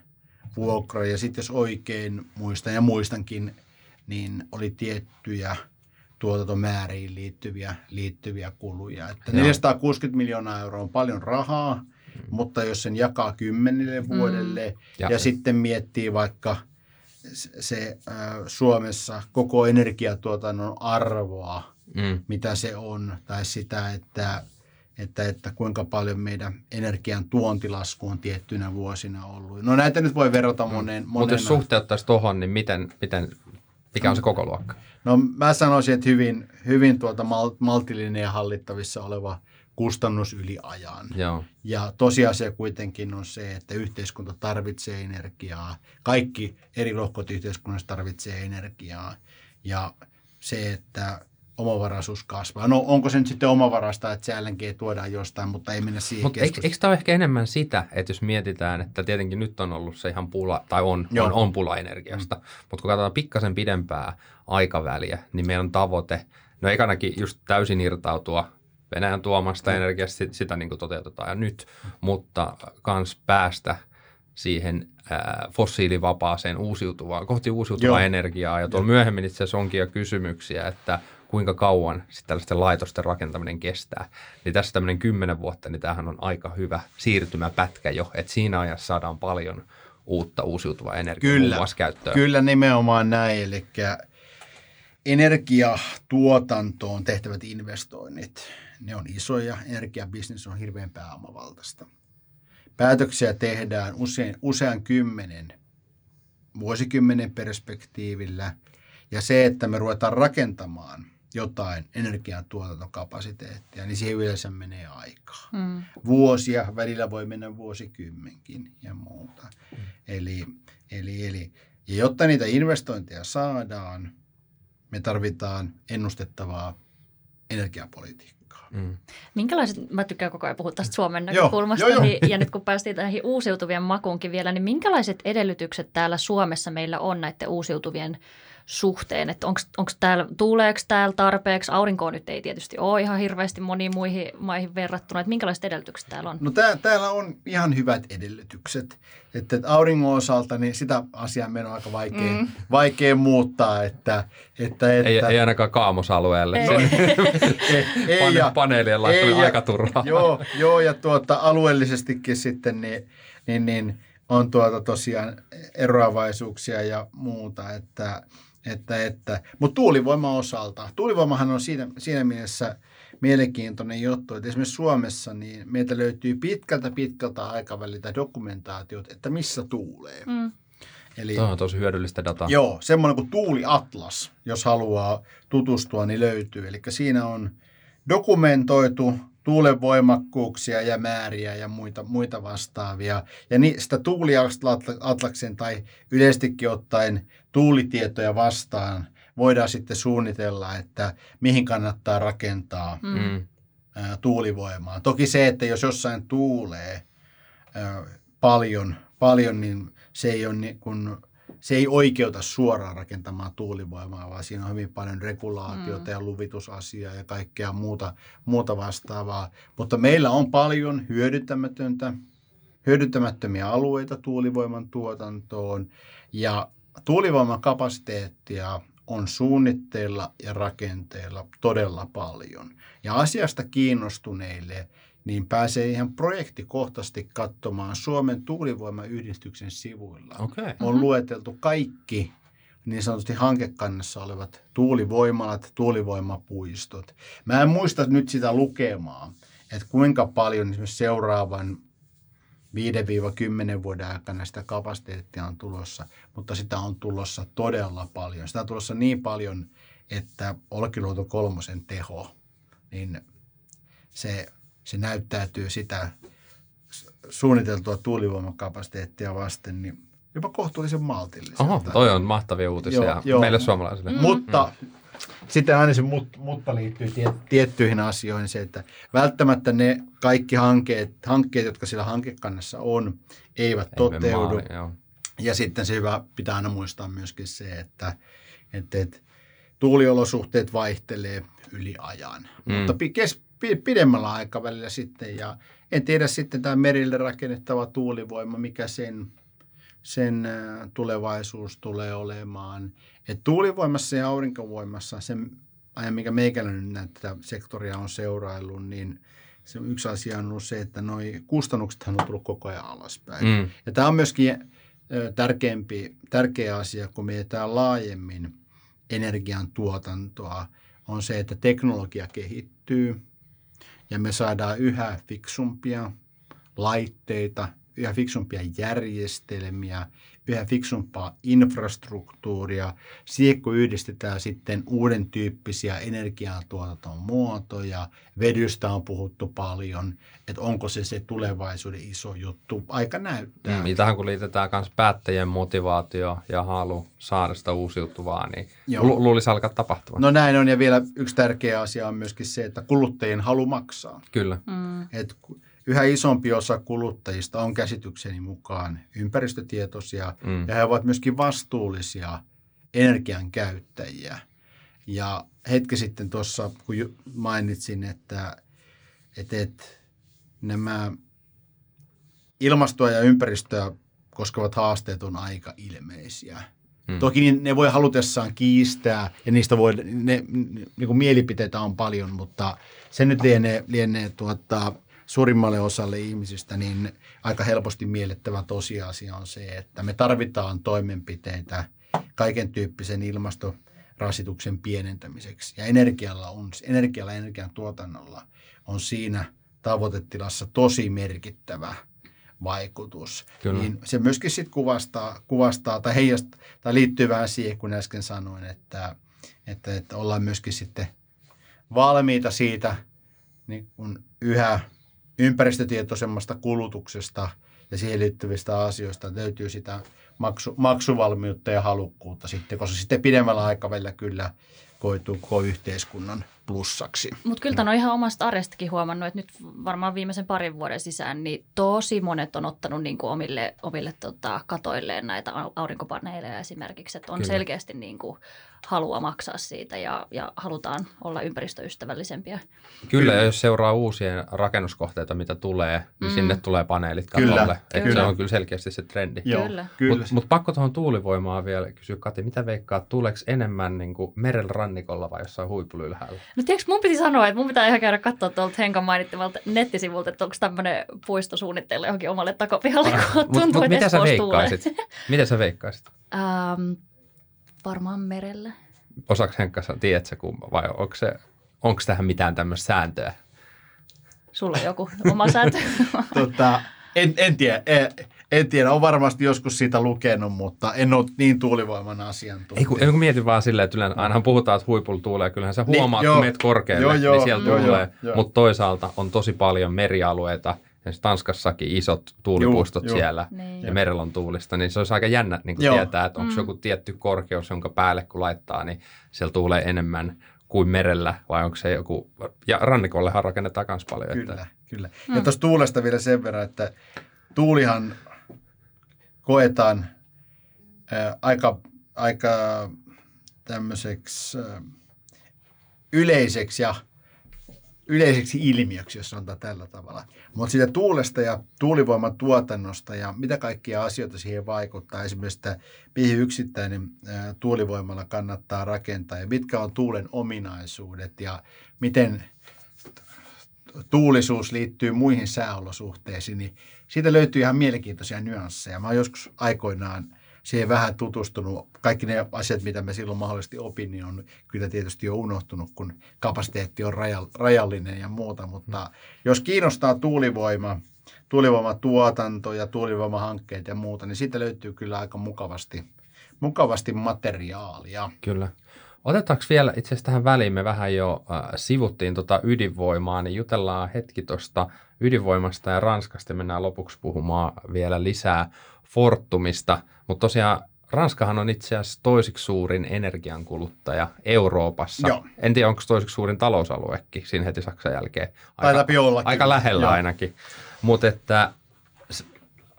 vuokra. Ja sitten jos oikein muistan ja muistankin, niin oli tiettyjä tuotantomääriin liittyviä, liittyviä kuluja. Että 460 miljoonaa euroa on paljon rahaa, mm. mutta jos sen jakaa kymmenelle vuodelle mm. ja, ja sitten miettii vaikka – se äh, Suomessa koko energiatuotannon arvoa, mm. mitä se on, tai sitä, että, että, että kuinka paljon meidän energian tuontilasku on tiettynä vuosina ollut. No näitä nyt voi verrata moneen. moneen Mutta jos suhteuttaisi tuohon, niin miten, miten, mikä on se koko luokka? No mä sanoisin, että hyvin, hyvin tuota maltillinen ja hallittavissa oleva kustannus yli ajan. Joo. Ja tosiasia kuitenkin on se, että yhteiskunta tarvitsee energiaa. Kaikki eri lohkot yhteiskunnassa tarvitsee energiaa. Ja se, että omavaraisuus kasvaa. No onko se nyt sitten omavarasta, että se LNG tuodaan jostain, mutta ei mennä siihen Mutta eikö, eikö tämä ole ehkä enemmän sitä, että jos mietitään, että tietenkin nyt on ollut se ihan pula, tai on, on, on pula energiasta, mm. mutta kun katsotaan pikkasen pidempää aikaväliä, niin meidän tavoite, no ekanakin just täysin irtautua Venäjän tuomasta mm. energiasta, sitä niin kuin toteutetaan ja nyt, mutta kans päästä siihen ää, fossiilivapaaseen uusiutuvaan, kohti uusiutuvaa Joo. energiaa. Ja tuolla myöhemmin itse asiassa onkin jo kysymyksiä, että kuinka kauan sitten tällaisten laitosten rakentaminen kestää. Niin tässä tämmöinen kymmenen vuotta, niin tämähän on aika hyvä siirtymäpätkä jo, että siinä ajassa saadaan paljon uutta uusiutuvaa energiaa kyllä, muun käyttöön. Kyllä nimenomaan näin, eli energiatuotantoon tehtävät investoinnit, ne on isoja, energiabisnes on hirveän pääomavaltaista. Päätöksiä tehdään usein, usean kymmenen vuosikymmenen perspektiivillä, ja se, että me ruvetaan rakentamaan – jotain energiantuotantokapasiteettia, niin siihen yleensä menee aikaa. Mm. Vuosia, välillä voi mennä vuosikymmenkin ja muuta. Mm. Eli, eli, eli, ja jotta niitä investointeja saadaan, me tarvitaan ennustettavaa energiapolitiikkaa. Mm. Minkälaiset, mä tykkään koko ajan puhua tästä Suomen näkökulmasta, joo, niin, ja nyt kun päästiin näihin uusiutuvien makuunkin vielä, niin minkälaiset edellytykset täällä Suomessa meillä on näiden uusiutuvien suhteen, että onko täällä, tuuleeko täällä tarpeeksi, aurinkoa nyt ei tietysti ole ihan hirveästi moniin muihin maihin verrattuna, että minkälaiset edellytykset täällä on? No tää, täällä on ihan hyvät edellytykset, että, että auringon osalta niin sitä asiaa meidän on aika vaikea, mm. vaikea muuttaa, että, että, että ei, ei ainakaan kaamosalueelle, ei, <laughs> ei, ei, Pane, ja, paneelien laittaminen aika turhaa. Joo, joo ja tuota, alueellisestikin sitten niin, niin, niin on tuota tosiaan eroavaisuuksia ja muuta, että että, että. Mutta tuulivoima osalta, tuulivoimahan on siinä, siinä mielessä mielenkiintoinen juttu, että esimerkiksi Suomessa niin meiltä löytyy pitkältä pitkältä aikaväliltä dokumentaatiot, että missä tuulee. Mm. Eli, Tämä on tosi hyödyllistä dataa. Joo, semmoinen kuin tuuliatlas, jos haluaa tutustua, niin löytyy. Eli siinä on dokumentoitu tuulen voimakkuuksia ja määriä ja muita, muita vastaavia. Ja ni, sitä tuuliatlaksen tai yleistikin ottaen tuulitietoja vastaan voidaan sitten suunnitella, että mihin kannattaa rakentaa mm. mm. tuulivoimaa. Toki se, että jos jossain tuulee paljon, paljon, niin se ei ole niin kuin se ei oikeuta suoraan rakentamaan tuulivoimaa, vaan siinä on hyvin paljon regulaatiota mm. ja luvitusasiaa ja kaikkea muuta, muuta vastaavaa. Mutta meillä on paljon hyödyntämätöntä, hyödyntämättömiä alueita tuulivoiman tuotantoon ja tuulivoiman kapasiteettia on suunnitteilla ja rakenteilla todella paljon. Ja asiasta kiinnostuneille niin pääsee ihan projektikohtaisesti katsomaan Suomen tuulivoimayhdistyksen sivuilla. Okay. On uh-huh. lueteltu kaikki niin sanotusti hankekannassa olevat tuulivoimalat, tuulivoimapuistot. Mä en muista nyt sitä lukemaa, että kuinka paljon esimerkiksi seuraavan 5-10 vuoden aikana sitä kapasiteettia on tulossa, mutta sitä on tulossa todella paljon. Sitä on tulossa niin paljon, että Olkiluoto kolmosen teho, niin se se näyttäytyy sitä suunniteltua tuulivoimakapasiteettia vasten, niin jopa kohtuullisen maltilliselta. Oho, toi on mahtavia uutisia joo, joo. meille suomalaisille. Mm. Mutta mm. sitten aina se mut, mutta liittyy tie, tiettyihin asioihin se, että välttämättä ne kaikki hankkeet, hankkeet jotka siellä hankekannassa on, eivät Ei toteudu. Maali, ja sitten se hyvä pitää aina muistaa myöskin se, että, että, että tuuliolosuhteet vaihtelee yli ajan. Mm. Mutta kes, pidemmällä aikavälillä sitten. Ja en tiedä sitten tämä merille rakennettava tuulivoima, mikä sen, sen tulevaisuus tulee olemaan. Et tuulivoimassa ja aurinkovoimassa, sen ajan mikä meikäläinen näitä sektoria on seuraillut, niin se yksi asia on ollut se, että noi kustannuksethan on tullut koko ajan alaspäin. Mm. Ja tämä on myöskin tärkeämpi, tärkeä asia, kun mietitään laajemmin energiantuotantoa, on se, että teknologia kehittyy – ja me saadaan yhä fiksumpia laitteita, yhä fiksumpia järjestelmiä, yhä fiksumpaa infrastruktuuria. Siihen kun yhdistetään sitten uuden tyyppisiä energiantuotanton muotoja, vedystä on puhuttu paljon, että onko se se tulevaisuuden iso juttu, aika näyttää. Mm, tähän kun liitetään myös päättäjien motivaatio ja halu saada sitä uusiutuvaa, niin lu- luulisi alkaa tapahtumaan. No näin on, ja vielä yksi tärkeä asia on myöskin se, että kuluttajien halu maksaa. Kyllä. Mm. Et yhä isompi osa kuluttajista on käsitykseni mukaan ympäristötietoisia Mm. ja he ovat myöskin vastuullisia energian käyttäjiä. Ja hetki sitten tuossa, kun mainitsin, että, että, että nämä ilmastoa ja ympäristöä koskevat haasteet on aika ilmeisiä. Mm. Toki niin ne voi halutessaan kiistää ja niistä voi, ne, ne, niin kuin mielipiteitä on paljon, mutta se nyt lienee, lienee tuota, suurimmalle osalle ihmisistä niin aika helposti miellettävä tosiasia on se, että me tarvitaan toimenpiteitä kaiken tyyppisen ilmastorasituksen pienentämiseksi. Ja energialla, on, energialla ja energian tuotannolla on siinä tavoitetilassa tosi merkittävä vaikutus. Kyllä. Niin se myöskin sitten kuvastaa, kuvastaa tai heijastaa, tai liittyy vähän siihen, kun äsken sanoin, että, että, että ollaan myöskin sitten valmiita siitä niin kun yhä ympäristötietoisemmasta kulutuksesta ja siihen liittyvistä asioista löytyy sitä maksu, maksuvalmiutta ja halukkuutta sitten, koska sitten pidemmällä aikavälillä kyllä koituu koko yhteiskunnan plussaksi. Mutta kyllä tämän on ihan omasta arjestakin huomannut, että nyt varmaan viimeisen parin vuoden sisään niin tosi monet on ottanut niin kuin omille, omille tota, katoilleen näitä au- aurinkopaneeleja esimerkiksi. Että on Kyllä. selkeästi niin kuin halua maksaa siitä ja, ja halutaan olla ympäristöystävällisempiä. Kyllä, ja jos seuraa uusia rakennuskohteita, mitä tulee, niin Mm. sinne tulee paneelit Kyllä, katolle. Että kyllä. se on kyllä selkeästi se trendi. Kyllä. kyllä. Mutta mut pakko tuohon tuulivoimaan vielä kysyä, Kati, mitä veikkaat, tuleeko enemmän niin kuin merellä rannikolla vai jossain huippuylhäällä? No tiedätkö, mun piti sanoa, että mun pitää ihan käydä katsoa tuolta Henkan mainittamalta nettisivulta, että onko tämmöinen puisto suunnitteilla johonkin omalle takapihalle, kun Mutta tuntuu, mut että mitä sä veikkaisit? mitä sä veikkaisit? <laughs> Ähm, varmaan merellä. Osaako Henkka, sä- tiedätkö kumma vai onko, se, onko tähän mitään tämmöistä sääntöä? Sulla on joku oma sääntö. <laughs> tota, en, en, tiedä, en, en tiedä, on varmasti joskus siitä lukenut, mutta en ole niin tuulivoiman asiantuntija. Ei kun, ei kun mietin vaan silleen, että yleensä ainahan puhutaan, että huipulla tuulee. Kyllähän sä Niin, huomaat, joo. kun meet korkealle, Joo, joo, niin siellä joo, tuulee. joo, joo. Mutta toisaalta on tosi paljon merialueita. Esimerkiksi Tanskassakin isot tuulipuistot joo. siellä Niin. ja merellä on tuulista, niin se olisi aika jännä niin Joo. tietää, että onko Mm. mm. joku tietty korkeus, jonka päälle kun laittaa, niin siellä tuulee enemmän kuin merellä, vai onko se joku, ja rannikollehan rakennetaan myös paljon. Kyllä, Että, kyllä. Mm. Ja tuosta tuulesta vielä sen verran, että tuulihan koetaan ää, aika, aika tämmöiseksi ää, yleiseksi ja yleiseksi ilmiöksi, jos sanotaan tällä tavalla. Mutta siitä tuulesta ja tuulivoiman tuotannosta ja mitä kaikkia asioita siihen vaikuttaa, esimerkiksi että mihin yksittäinen tuulivoimalla kannattaa rakentaa ja mitkä on tuulen ominaisuudet ja miten tuulisuus liittyy muihin sääolosuhteisiin, niin siitä löytyy ihan mielenkiintoisia nyansseja. Mä oon joskus aikoinaan siihen vähän tutustunut. Kaikki ne asiat, mitä mä silloin mahdollisesti opin, niin on kyllä tietysti jo unohtunut, kun kapasiteetti on raja- rajallinen ja muuta. Mutta jos kiinnostaa tuulivoima, tuulivoimatuotanto ja tuulivoimahankkeet ja muuta, niin siitä löytyy kyllä aika mukavasti, mukavasti materiaalia. Kyllä. Otetaanko vielä itse asiassa tähän väliin, me vähän jo äh, sivuttiin tota ydinvoimaa, niin jutellaan hetki tuosta ydinvoimasta ja Ranskasta ja mennään lopuksi puhumaan vielä lisää Fortumista. Mutta tosiaan Ranskahan on itse asiassa toisiksi suurin energiankuluttaja Euroopassa. Joo. En tiedä, onko toisiksi suurin talousaluekin siinä heti Saksan jälkeen. Taitaapi ollakin. aika lähellä Joo. ainakin. Mutta että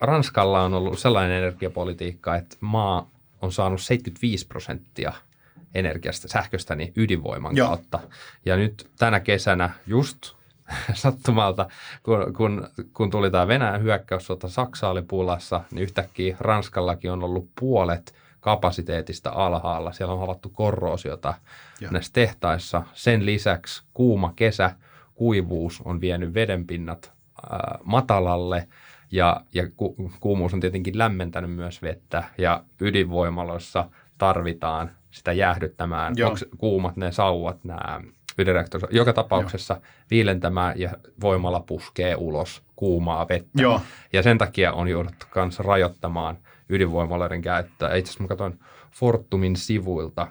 Ranskalla on ollut sellainen energiapolitiikka, että maa on saanut 75 prosenttia energiasta, sähköstä niin ydinvoiman Joo. kautta. Ja nyt tänä kesänä just <laughs> sattumalta, kun, kun, kun tuli tämä Venäjän hyökkäyssota, Saksa oli pulassa, niin yhtäkkiä Ranskallakin on ollut puolet kapasiteetista alhaalla. Siellä on havaittu korroosiota Joo. näissä tehtaissa. Sen lisäksi kuuma kesä, kuivuus on vienyt vedenpinnat ää, matalalle ja, ja ku, kuumuus on tietenkin lämmentänyt myös vettä ja ydinvoimaloissa tarvitaan sitä jäähdyttämään. Onko kuumat ne sauvat, nämä Fidirektor, joka tapauksessa Joo. viilentämään ja voimalla puskee ulos kuumaa vettä. Joo. Ja sen takia on jouduttu myös rajoittamaan ydinvoimaloiden käyttöä. Itse asiassa mä katsoin Fortumin sivuilta,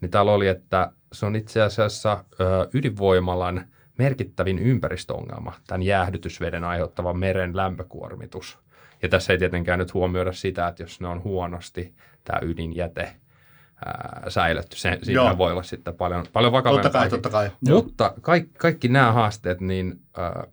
niin täällä oli, että se on itse asiassa ydinvoimalan merkittävin ympäristöongelma, tämän jäähdytysveden aiheuttava meren lämpökuormitus. Ja tässä ei tietenkään nyt huomioida sitä, että jos ne on huonosti tämä ydinjäte ää, säilytty, se, siinä voi olla sitten paljon, paljon vakavempaa. Totta kai, totta kai. Mutta kaikki, kaikki nämä haasteet, niin äh,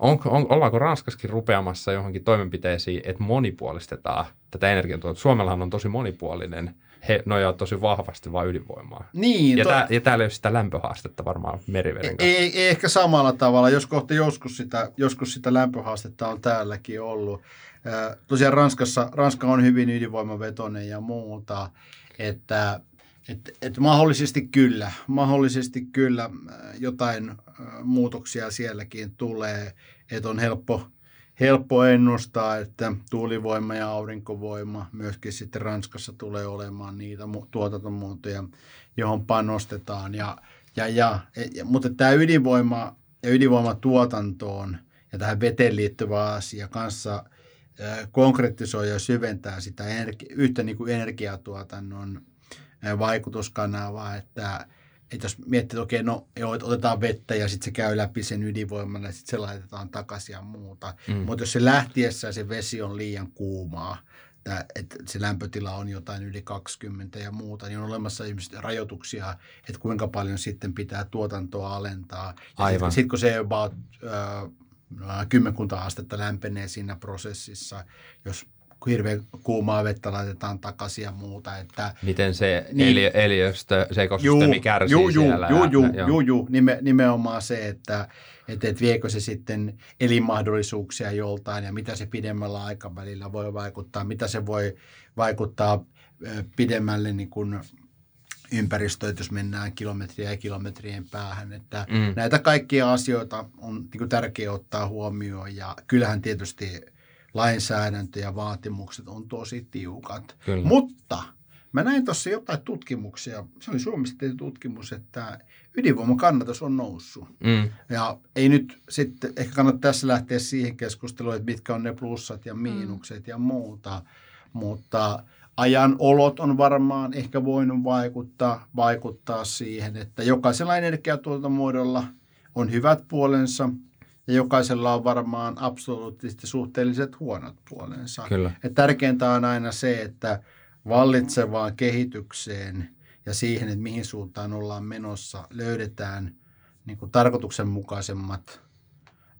on, on, ollaanko Ranskaskin rupeamassa johonkin toimenpiteisiin, että monipuolistetaan tätä energiantuotantoa? Suomellahan on tosi monipuolinen, he nojaa tosi vahvasti vain ydinvoimaa. Niin, Ja, to- tää, ja täällä ei ole sitä lämpöhaastetta varmaan meriveden kanssa. Ei, ei ehkä samalla tavalla, jos kohta joskus sitä, joskus sitä lämpöhaastetta on täälläkin ollut. Ää, Tosiaan Ranskassa, Ranska on hyvin ydinvoimavetoinen ja muuta, että et, et mahdollisesti kyllä, mahdollisesti kyllä ää, jotain ää, muutoksia sielläkin tulee, että on helppo, helppo ennustaa, että tuulivoima ja aurinkovoima myöskin sitten Ranskassa tulee olemaan niitä mu- tuotantomuotoja, johon panostetaan. Ja ja, ja, ja, mutta tämä ydinvoima ja ydinvoimatuotantoon ja tähän veteen liittyvä asia kanssa äh, konkretisoi ja syventää sitä energi- yhtä niin kuin energiatuotannon vaikutuskanavaa, että, että jos miettii, että okei, no joo, otetaan vettä ja sitten se käy läpi sen ydinvoiman ja sitten se laitetaan takaisin ja muuta. Mm. Mutta jos se lähtiessä se vesi on liian kuumaa, että, että se lämpötila on jotain yli 20 ja muuta, niin on olemassa ihmiset rajoituksia, että kuinka paljon sitten pitää tuotantoa alentaa. Aivan. Sitten sit kun se about äh, kymmenkunta astetta lämpenee siinä prosessissa, jos hirveän kuumaa vettä laitetaan takaisin ja muuta, että Miten se Niin. eli, eliöstö, se ekosysteemi kärsii juu, juu, siellä. Juu, juu, joo. juu, juu, nime, nimenomaan se, että et, et viekö se sitten elinmahdollisuuksia joltain ja mitä se pidemmällä aikavälillä voi vaikuttaa, mitä se voi vaikuttaa pidemmälle niin kuin ympäristöön, jos mennään kilometriä ja kilometrien päähän. Että Mm. Näitä kaikkia asioita on niin kuin tärkeää ottaa huomioon ja kyllähän tietysti lainsäädäntö ja vaatimukset on tosi tiukat. Kyllä. Mutta mä näin tuossa jotain tutkimuksia, se oli Suomessa tehty tutkimus, että ydinvoiman kannatus on noussut. Mm. Ja ei nyt sitten, ehkä kannata tässä lähteä siihen keskusteluun, että mitkä on ne plussat ja miinukset ja muuta, mutta ajan olot on varmaan ehkä voinut vaikuttaa, vaikuttaa siihen, että jokaisella energiatuotantomuodolla on hyvät puolensa ja jokaisella on varmaan absoluuttisesti suhteelliset huonot puolensa. Kyllä. Et tärkeintä on aina se, että vallitsevaan kehitykseen ja siihen, että mihin suuntaan ollaan menossa, löydetään niin kuin tarkoituksenmukaisemmat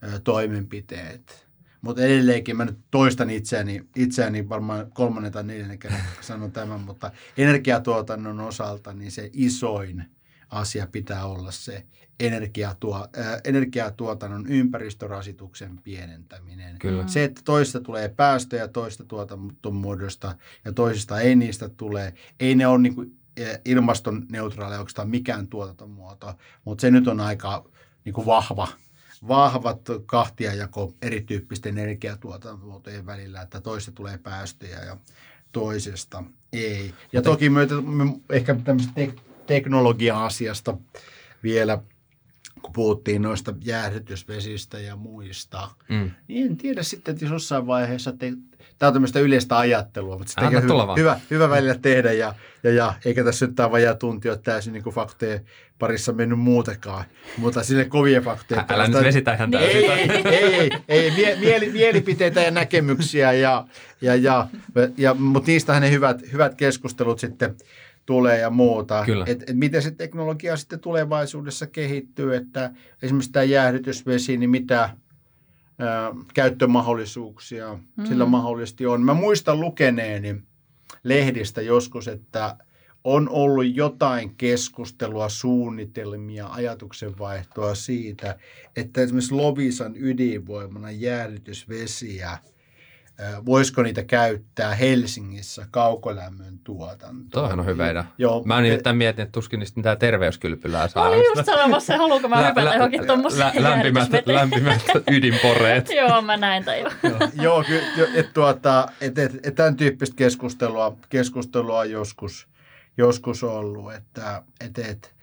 ö, toimenpiteet. Mutta edelleenkin mä nyt toistan itseäni, itseäni varmaan kolmannen tai neljännen kerran sanon tämän, mutta energiatuotannon osalta niin se isoin asia pitää olla se energiatuo, äh, energiatuotannon ympäristörasituksen pienentäminen. Kyllä. Se, että toista tulee päästöjä toista tuotantomuodosta ja toisista ei niistä tule, ei ne ole niin kuin ilmastoneutraaleja oikeastaan mikään tuotantomuoto, mutta se nyt on aika niin kuin vahva, vahvat kahtiajako erityyppisten energiatuotantomuotojen välillä, että toista tulee päästöjä ja toisesta ei. Ja toki myötä, ehkä tämmöistä tek- teknologia-asiasta vielä, kun puhuttiin noista jäähdytysvesistä ja muista, Mm. niin en tiedä sitten, että jos jossain vaiheessa, te, tämä on tämmöistä yleistä ajattelua, mutta on tulla hyvä, hyvä, hyvä välillä tehdä ja, ja, ja eikä tässä nyt tämä vajaa tunti ole täysin niin faktojen parissa mennyt muutakaan, mutta sille kovia faktoja. Ä- Älä nyt vesitä ihan täysin. Ei, ei, ei, ei, ei mie, mieli, mielipiteitä ja näkemyksiä, ja, ja, ja, ja, mutta niistähän ne hyvät, hyvät keskustelut sitten tulee ja muuta. Kyllä. Et, et miten se teknologia sitten tulevaisuudessa kehittyy, että esimerkiksi tämä jäähdytysvesi, niin mitä ä, käyttömahdollisuuksia mm. sillä mahdollisesti on. Mä muistan lukeneeni lehdistä joskus, että on ollut jotain keskustelua, suunnitelmia, ajatuksenvaihtoa siitä, että esimerkiksi Lovisan ydinvoimana jäähdytysvesiä, ö, voisiko niitä käyttää Helsingissä kaukolämmön tuotantoon. Toihan on hyvä idea. Joo. Mä nimittäin mietin, että tuskin niistä mitään terveyskylpylää saa. Mä olin just sanomassa, haluanko mä hypätä johonkin tommoseen lämpimät, lämpimät <laughs> ydinporeet. Joo, mä näin tai jo. Joo, Joo, kyllä, että tuota, et, et, et tämän tyyppistä keskustelua, keskustelua on joskus, joskus ollut, että et, et,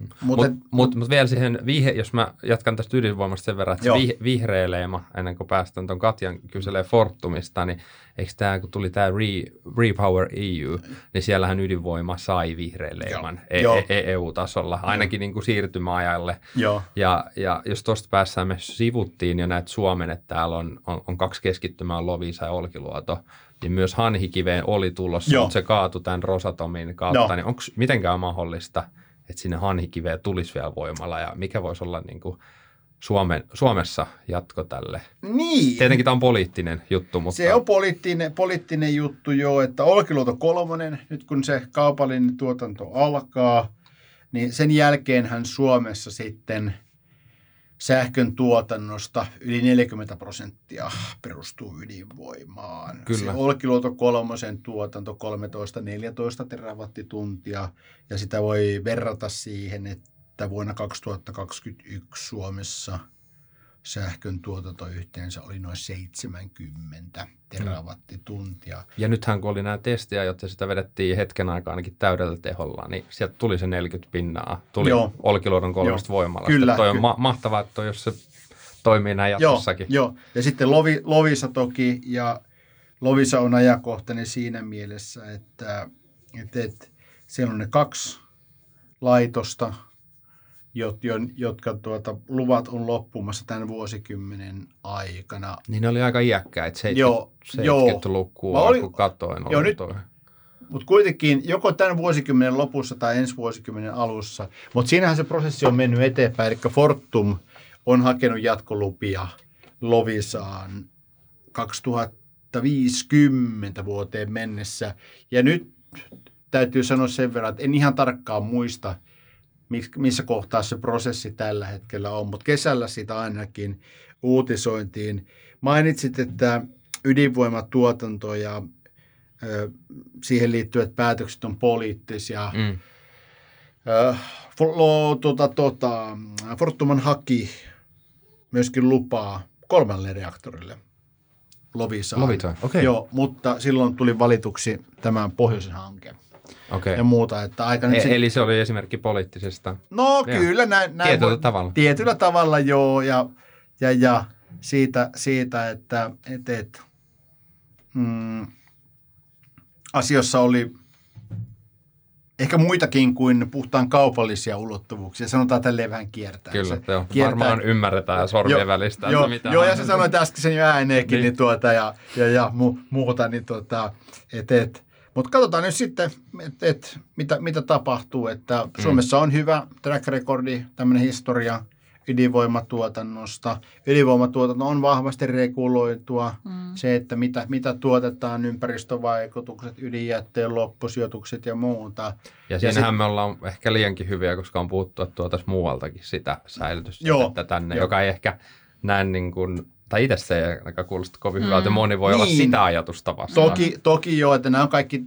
Mutta Mutta mut, mut vielä siihen, vihe, jos mä jatkan tästä ydinvoimasta sen verran, että vih, vihreä leima, ennen kuin päästään tuon Katjan kyselee Fortumista, niin eikö tämä, kun tuli tämä Re, Repower EU, niin siellähän ydinvoima sai vihreän leiman e- e- e- EU-tasolla, ainakin niin kuin siirtymäajalle. joo, Ja, ja jos tuosta päässään me sivuttiin jo näitä Suomen, että täällä on, on, on kaksi keskittymää, Lovisa ja Olkiluoto, niin myös Hanhikiveen oli tulossa, Joo. mutta se kaatui tämän Rosatomin kautta, Joo. niin onko mitenkään mahdollista, että sinne Hanhikiveen tulisi vielä voimalla ja mikä voisi olla niin kuin Suomen, Suomessa jatko tälle? niin. Tietenkin tämä on poliittinen juttu, mutta Se on poliittinen, poliittinen juttu jo, että Olkiluoto kolmonen, nyt kun se kaupallinen tuotanto alkaa, niin sen jälkeenhän Suomessa sitten sähkön tuotannosta yli 40 prosenttia perustuu ydinvoimaan. Kyllä. Se Olkiluoto kolmosen tuotanto 13-14 terawattituntia ja sitä voi verrata siihen, että vuonna 2021 Suomessa sähkön tuotanto yhteensä oli noin 70 terawattituntia. ja nythän kun oli nämä testiä, jotta sitä vedettiin hetken aikaa ainakin täydellä teholla, niin sieltä tuli se 40 pinnaa, tuli Joo. Olkiluodon kolmesta Joo. voimalasta. Kyllä, Toi on ma- mahtavaa, että toi, jos se toimii näin jatkossakin. joo, ja sitten Lovi, Lovisa toki, ja Lovisa on ajankohtainen siinä mielessä, että, että, että siellä on ne kaksi laitosta, jot, jo- jotka tuota, luvat on loppumassa tämän vuosikymmenen aikana. Niin ne oli aika iäkkäitä, Joo, 70-lukua, Mä olin- katoin. joo, nyt-. Mutta kuitenkin joko tämän vuosikymmenen lopussa tai ensi vuosikymmenen alussa. Mutta siinähän se prosessi on mennyt eteenpäin. Eli Fortum on hakenut jatkolupia Lovisaan 2050 vuoteen mennessä. Ja nyt täytyy sanoa sen verran, että en ihan tarkkaan muista, missä kohtaa se prosessi tällä hetkellä on, mutta kesällä sitä ainakin uutisointiin. Mainitsit, että ydinvoimatuotanto ja ö, siihen liittyvät päätökset on poliittisia. Mm. Ö, lo- tota, tota, Fortuman haki myöskin lupaa kolmelle reaktorille Lovisaan. Lovisaan, okei. Joo, mutta silloin tuli valituksi tämä pohjoisen hanke Okay. ja muuta. Että aika nyt E- sit- eli se oli esimerkki poliittisesta. No Joo. kyllä, näin, näin Tietyllä voi- tavalla. Tietyllä tavalla joo, ja, ja, ja siitä, siitä että et, et, mm, asiossa oli ehkä muitakin kuin puhtaan kaupallisia ulottuvuuksia. Sanotaan tälleen vähän kiertää. Kyllä, se, joo. kiertää- Varmaan ymmärretään sormien Joo, välistä, Joo, että mitä joo ja sä sanoit äsken sen jo ääneenkin niin. Niin. Niin tuota, ja, ja, ja mu, muuta. Niin tuota, et, et. Mutta katsotaan nyt sitten, et, et, mitä, mitä tapahtuu. Että Mm. Suomessa on hyvä track recordi, tämmöinen historia ydinvoimatuotannosta. Ydinvoimatuotanto on vahvasti reguloitua. Mm. Se, että mitä, mitä tuotetaan, ympäristövaikutukset, ydinjätteen loppusijoitukset ja muuta. Ja siinähän me ollaan ehkä liiankin hyviä, koska on puhuttu, että tuotaisiin muualtakin sitä säilytysjätettä tänne, Joo. joka ei ehkä näin niin kuin, tai itse se ei ainakaan kuulosta kovin Mm. hyvältä. Moni voi olla Niin. sitä ajatusta vastaan. Toki, toki joo, että nämä on kaikki,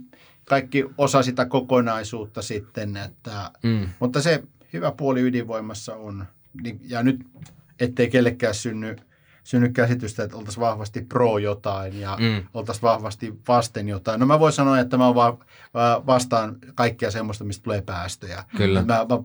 kaikki osa sitä kokonaisuutta sitten, että Mm. Mutta se hyvä puoli ydinvoimassa on, niin- ja nyt ettei kellekään synny, synny käsitystä, että oltaisiin vahvasti pro jotain ja mm. Mm. oltaisiin vahvasti vasten jotain. No mä voin sanoa, että mä va- vastaan kaikkea semmoista, mistä tulee päästöjä. Kyllä. Mä, mä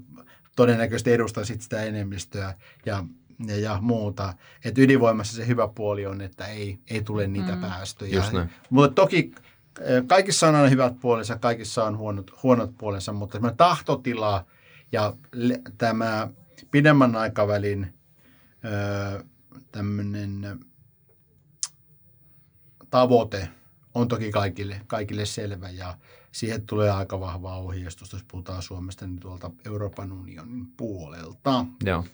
todennäköisesti edustan sit sitä enemmistöä ja, ja, ja muuta. Et ydinvoimassa se hyvä puoli on, että ei, ei tule niitä Mm. päästöjä. Just näin. Mutta toki eh, kaikissa on aina hyvät puolensa, kaikissa on huonot, huonot puolensa, mutta semmoinen tahtotila ja le- tämä pidemmän aikavälin ö, tämmöinen tavoite on toki kaikille, kaikille selvä ja siihen tulee aika vahvaa ohjeistusta, jos puhutaan Suomesta, niin tuolta Euroopan unionin puolelta. Joo.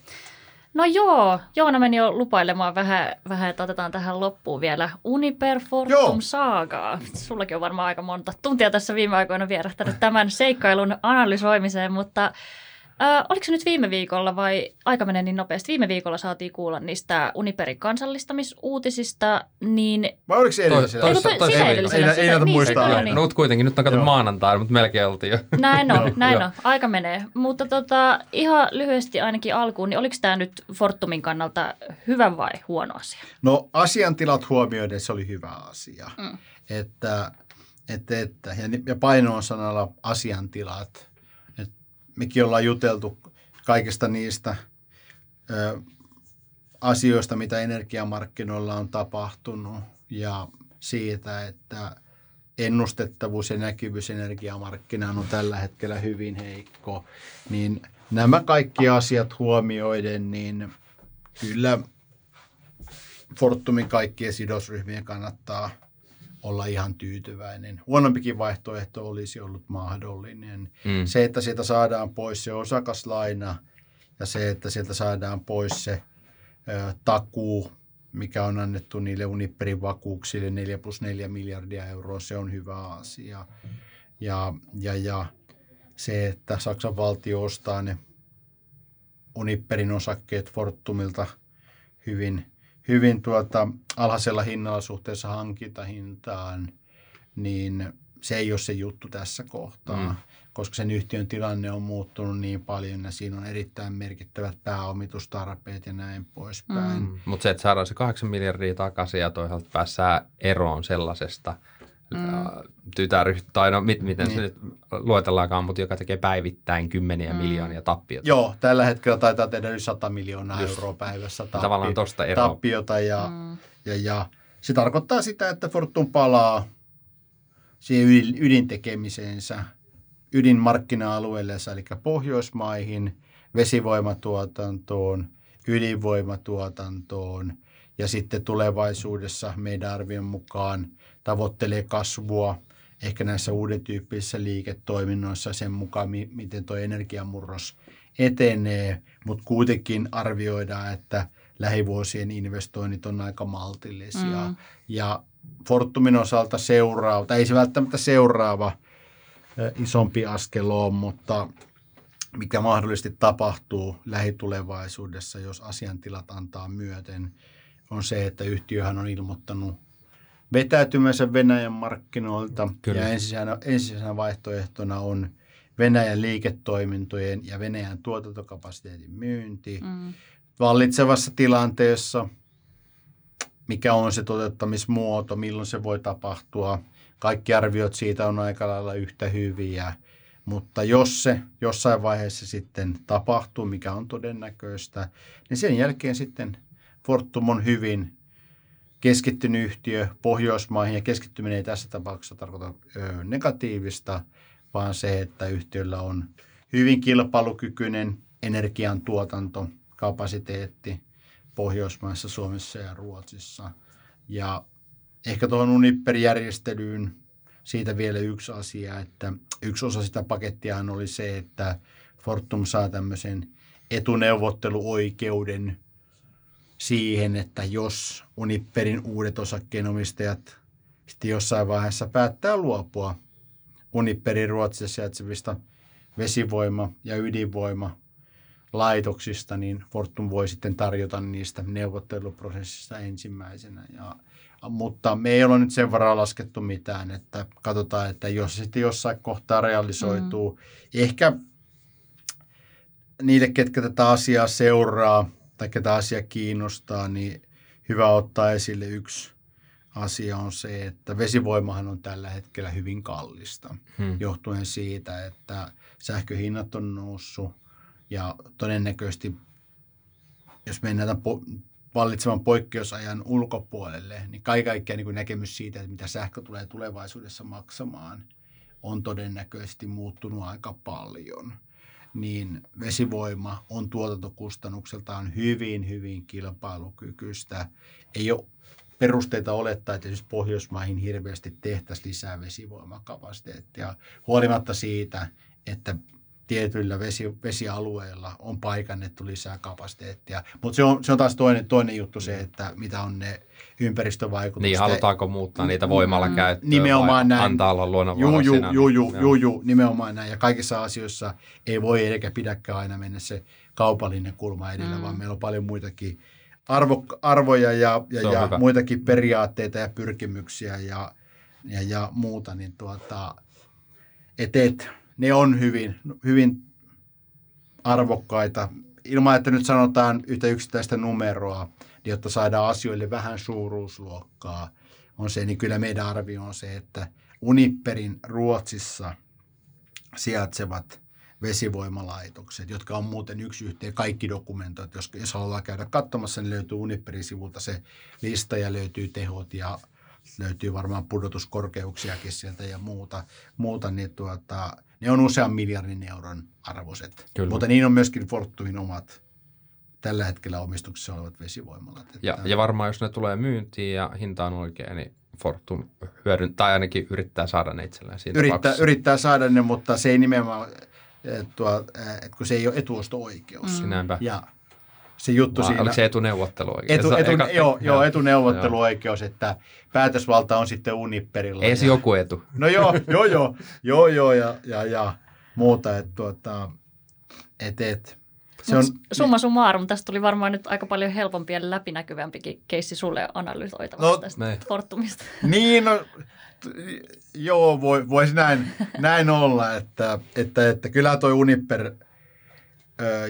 No joo, Joona meni jo lupailemaan vähän, vähän että otetaan tähän loppuun vielä Uniper Fortum. Saagaa. Sullakin on varmaan aika monta tuntia tässä viime aikoina vierähtänyt tämän seikkailun analysoimiseen, mutta äh, oliko se nyt viime viikolla vai aika menee niin nopeasti? Viime viikolla saatiin kuulla niistä Uniperin kansallistamisuutisista, niin Vai oliko se edellisellä? Toissa- Eikö toi- toissa sitä viikolla. edellisellä? Ei- ei Sitä- näytä niin, muistaa. niin. no, mutta kuitenkin nyt on katsottu maanantai, mutta melkein oltiin jo. Näin on, <laughs> näin on. Aika menee. Mutta tota, ihan lyhyesti ainakin alkuun, niin oliko tämä nyt Fortumin kannalta hyvä vai huono asia? No asiantilat huomioiden se oli hyvä asia. Mm. Että, että, että, ja, ja paino on sanalla asiantilat. Mekin ollaan juteltu kaikista niistä ö, asioista, mitä energiamarkkinoilla on tapahtunut ja siitä, että ennustettavuus ja näkyvyys energiamarkkinaan on tällä hetkellä hyvin heikko, niin nämä kaikki asiat huomioiden, niin kyllä Fortumin kaikkien sidosryhmien kannattaa olla ihan tyytyväinen. Huonompikin vaihtoehto olisi ollut mahdollinen. Mm. Se, että sieltä saadaan pois se osakaslaina ja se, että sieltä saadaan pois se ö, takuu, mikä on annettu niille Uniperin vakuuksille 4 plus 4 miljardia euroa, se on hyvä asia. Ja, ja, ja se, että Saksan valtio ostaa ne Uniperin osakkeet Fortumilta hyvin, hyvin tuota, alhaisella hinnalla suhteessa hankintahintaan, niin se ei ole se juttu tässä kohtaa, mm. koska sen yhtiön tilanne on muuttunut niin paljon ja siinä on erittäin merkittävät pääomitustarpeet ja näin poispäin. Mm. Mutta se, että saadaan se 8 miljardia takaisin ja toisaalta päässään eroon sellaisesta – mm. tytäryhtiö, tai no mit, miten niin. se nyt luetellaankaan, mutta joka tekee päivittäin kymmeniä mm. miljoonia tappiota. Joo, tällä hetkellä taitaa tehdä yli 100 miljoonaa Just. euroa päivässä tappi, Tavallaan tosta ero. tappiota. Ja, mm. ja, ja se tarkoittaa sitä, että Fortum palaa siihen ydin, ydintekemiseensä, ydinmarkkina-alueelle, eli Pohjoismaihin, vesivoimatuotantoon, ydinvoimatuotantoon ja sitten tulevaisuudessa meidän arvion mukaan tavoittelee kasvua ehkä näissä uuden tyyppisissä liiketoiminnoissa sen mukaan, miten tuo energiamurros etenee, mutta kuitenkin arvioidaan, että lähivuosien investoinnit on aika maltillisia. Mm. Ja Fortumin osalta seuraava, tai ei se välttämättä seuraava isompi askel ole, mutta mikä mahdollisesti tapahtuu lähitulevaisuudessa, jos asiantilat antaa myöten, on se, että yhtiöhän on ilmoittanut vetäytymänsä Venäjän markkinoilta. Kyllä. Ja ensisijaisena, ensisijaisena vaihtoehtona on Venäjän liiketoimintojen ja Venäjän tuotantokapasiteetin myynti. Mm. Vallitsevassa tilanteessa, mikä on se toteuttamismuoto, milloin se voi tapahtua. Kaikki arviot siitä on aika lailla yhtä hyviä. Mutta jos se jossain vaiheessa sitten tapahtuu, mikä on todennäköistä, niin sen jälkeen sitten Fortum on hyvin keskittynyt yhtiö Pohjoismaihin, ja keskittyminen ei tässä tapauksessa tarkoita negatiivista, vaan se, että yhtiöllä on hyvin kilpailukykyinen energiantuotanto, kapasiteetti Pohjoismaissa, Suomessa ja Ruotsissa. Ja ehkä tuohon Uniper-järjestelyyn siitä vielä yksi asia, että yksi osa sitä pakettia oli se, että Fortum saa tämmöisen etuneuvotteluoikeuden siihen, että jos Uniperin uudet osakkeenomistajat sitten jossain vaiheessa päättää luopua Uniperin Ruotsissa sijaitsevista vesivoima- ja ydinvoima laitoksista, niin Fortum voi sitten tarjota niistä neuvotteluprosessista ensimmäisenä. Ja, mutta me ei ole nyt sen varaa laskettu mitään, että katsotaan, että jos se sitten jossain kohtaa realisoituu, mm. ehkä niille, ketkä tätä asiaa seuraa, tai ketä asia kiinnostaa, niin hyvä ottaa esille yksi asia on se, että vesivoimahan on tällä hetkellä hyvin kallista, hmm. johtuen siitä, että sähköhinnat on noussut ja todennäköisesti, jos mennään po- vallitsevan poikkeusajan ulkopuolelle, niin kaiken kaikkiaan niin näkemys siitä, että mitä sähkö tulee tulevaisuudessa maksamaan, on todennäköisesti muuttunut aika paljon – niin vesivoima on tuotantokustannukseltaan hyvin, hyvin kilpailukykyistä. Ei ole perusteita olettaa, että esimerkiksi Pohjoismaihin hirveästi tehtäisiin lisää vesivoimakapasiteettia, huolimatta siitä, että tietyillä vesi, vesialueilla on paikannettu lisää kapasiteettia. Mutta se on, se on taas toinen, toinen juttu se, että mitä on ne ympäristövaikutukset. Niin, halutaanko muuttaa niitä voimalla mm, käyttöön nimenomaan vai näin. antaa olla luonnonvaraa juu, juu, juu, juu, juu, juu, nimenomaan näin. Ja kaikissa asioissa ei voi eikä pidäkään aina mennä se kaupallinen kulma edellä, mm. vaan meillä on paljon muitakin arvo, arvoja ja, ja, ja muitakin periaatteita ja pyrkimyksiä ja, ja, ja muuta. Niin tuota, et, et, ne on hyvin, hyvin arvokkaita. Ilman, että nyt sanotaan yhtä yksittäistä numeroa, niin jotta saadaan asioille vähän suuruusluokkaa, on se, niin kyllä meidän arvio on se, että Uniperin Ruotsissa sijaitsevat vesivoimalaitokset, jotka on muuten yksi yhteen kaikki dokumentoit. Jos, jos haluaa käydä katsomassa, niin löytyy Uniperin sivulta se lista ja löytyy tehot ja löytyy varmaan pudotuskorkeuksiakin sieltä ja muuta, muuta niin tuota, ne on usean miljardin euron arvoiset. Kyllä. Mutta niin on myöskin Fortumin omat tällä hetkellä omistuksessa olevat vesivoimalat. Että... Ja, ja varmaan jos ne tulee myyntiin ja hinta on oikein, niin Fortum hyödyn, tai ainakin yrittää saada ne itselleen siinä yrittää, yrittää saada ne, mutta se ei nimenomaan, tuo, että kun se ei ole etuosto-oikeus. Mm. Näinpä. Ja se juttu Vaan, siinä... Oliko se etuneuvotteluoikeus? Etu, etu, Eka, joo, <laughs> joo, etuneuvotteluoikeus, että päätösvalta on sitten Uniperilla. Ei se joku etu. <laughs> No joo, joo, joo, joo, joo ja, ja, ja muuta, että tuota, et, et, se on, summa summarum, tästä tuli varmaan nyt aika paljon helpompi ja läpinäkyvämpikin keissi sulle analysoitavaksi no, tästä ne. Fortumista. <laughs> Niin, no, joo, voi, voisi näin, näin olla, että, että, että kyllä toi Uniper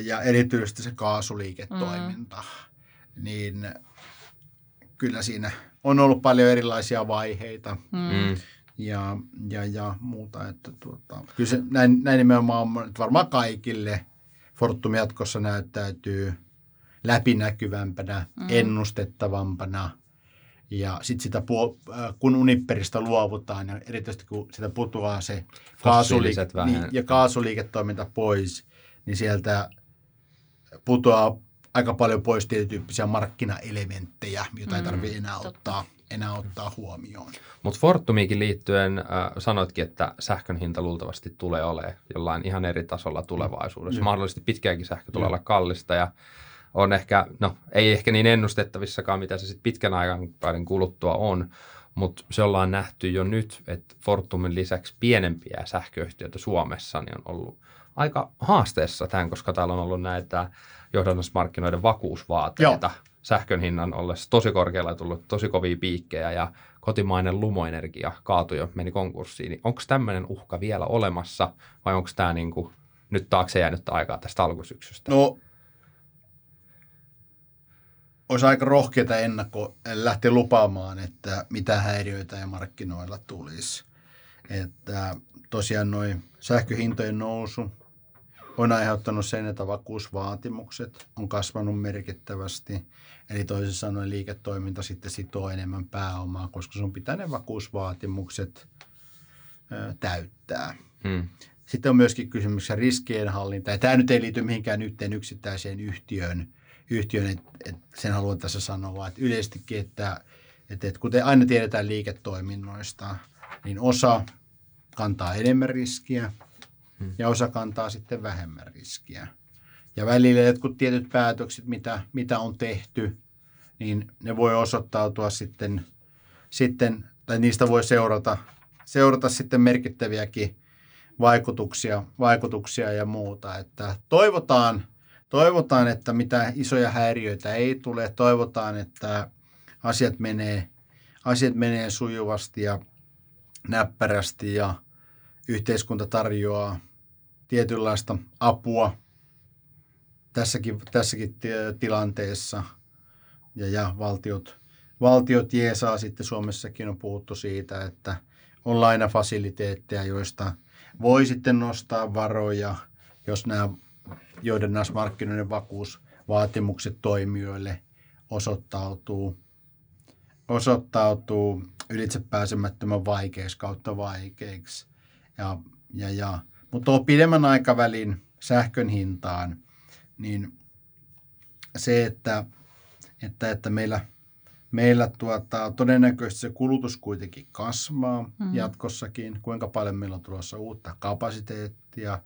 ja erityisesti se kaasuliiketoiminta, mm. niin kyllä siinä on ollut paljon erilaisia vaiheita. Mm. Ja, ja, ja muuta, että tuota, kyllä se, näin, näin nimenomaan että varmaan kaikille – Fortum jatkossa näyttäytyy läpinäkyvämpänä, mm. ennustettavampana. Ja sitten sitä, kun Uniperista luovutaan, ja erityisesti kun sitä putoaa se kaasuliike- niin, ja kaasuliiketoiminta pois, niin sieltä putoaa aika paljon pois tietyn markkinaelementtejä, joita mm, ei tarvitse enää ottaa enää ottaa huomioon. Mutta Fortumikin liittyen äh, sanoitkin, että sähkön hinta luultavasti tulee olemaan jollain ihan eri tasolla tulevaisuudessa. Mm. Mahdollisesti pitkäänkin sähkö tulee mm. olla kallista ja on ehkä, no ei ehkä niin ennustettavissakaan, mitä se sitten pitkän aikavälin kuluttua on, mutta se ollaan nähty jo nyt, että Fortumin lisäksi pienempiä sähköyhtiöitä Suomessa niin on ollut aika haasteessa tämän, koska täällä on ollut näitä johdannusmarkkinoiden vakuusvaateita. Joo sähkön hinnan ollessa tosi korkealla ja tullut tosi kovia piikkejä ja kotimainen lumoenergia kaatui jo, meni konkurssiin. Niin onko tämmöinen uhka vielä olemassa vai onko tämä niin kuin nyt taakse jäänyt aikaa tästä alkusyksystä? No, olisi aika rohkeita ennakko lähteä lupaamaan, että mitä häiriöitä ja markkinoilla tulisi. Että tosiaan noin sähköhintojen nousu on aiheuttanut sen, että vakuusvaatimukset on kasvanut merkittävästi. Eli toisin sanoen liiketoiminta sitten sitoo enemmän pääomaa, koska sun pitää ne vakuusvaatimukset ö, täyttää. Hmm. Sitten on myöskin kysymys riskien hallinta. Ja tämä nyt ei liity mihinkään yhteen yksittäiseen yhtiöön, yhtiöön että et sen haluan tässä sanoa, että yleisestikin, että, että, että kuten aina tiedetään liiketoiminnoista, niin osa kantaa enemmän riskiä hmm. ja osa kantaa sitten vähemmän riskiä. Ja välillä jotkut tietyt päätökset, mitä, mitä on tehty, niin ne voi osoittautua sitten, sitten tai niistä voi seurata, seurata sitten merkittäviäkin vaikutuksia, vaikutuksia ja muuta. Että toivotaan, toivotaan, että mitä isoja häiriöitä ei tule. Toivotaan, että asiat menee, asiat menee sujuvasti ja näppärästi ja yhteiskunta tarjoaa tietynlaista apua tässäkin, tässäkin tilanteessa ja, ja valtiot, valtiot jeesaa sitten Suomessakin on puhuttu siitä, että on lainafasiliteetteja, joista voi sitten nostaa varoja, jos nämä johdannaismarkkinoiden vakuusvaatimukset toimijoille osoittautuu, osoittautuu ylitse pääsemättömän vaikeiksi kautta vaikeiksi. Ja, ja, ja. Mutta tuo pidemmän aikavälin sähkön hintaan, niin se, että, että, että meillä, meillä tuota, todennäköisesti se kulutus kuitenkin kasvaa mm. jatkossakin, kuinka paljon meillä on tulossa uutta kapasiteettia,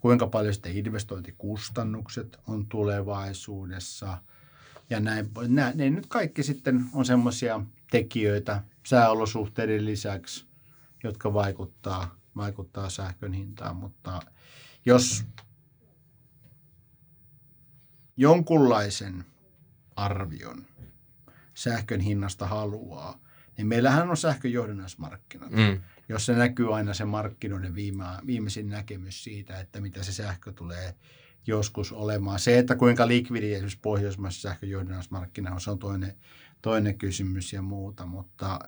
kuinka paljon sitten investointikustannukset on tulevaisuudessa. Ja näin, nämä, ne nyt kaikki sitten on semmoisia tekijöitä sääolosuhteiden lisäksi, jotka vaikuttaa, vaikuttaa sähkön hintaan, mutta jos jonkunlaisen arvion sähkön hinnasta haluaa, niin meillähän on sähkön johdannaismarkkinat, mm. jossa näkyy aina se markkinoiden viime, viimeisin näkemys siitä, että mitä se sähkö tulee joskus olemaan. Se, että kuinka likvidi esimerkiksi pohjoismaisessa sähkön johdannaismarkkina on, se on toinen, toinen kysymys ja muuta, mutta,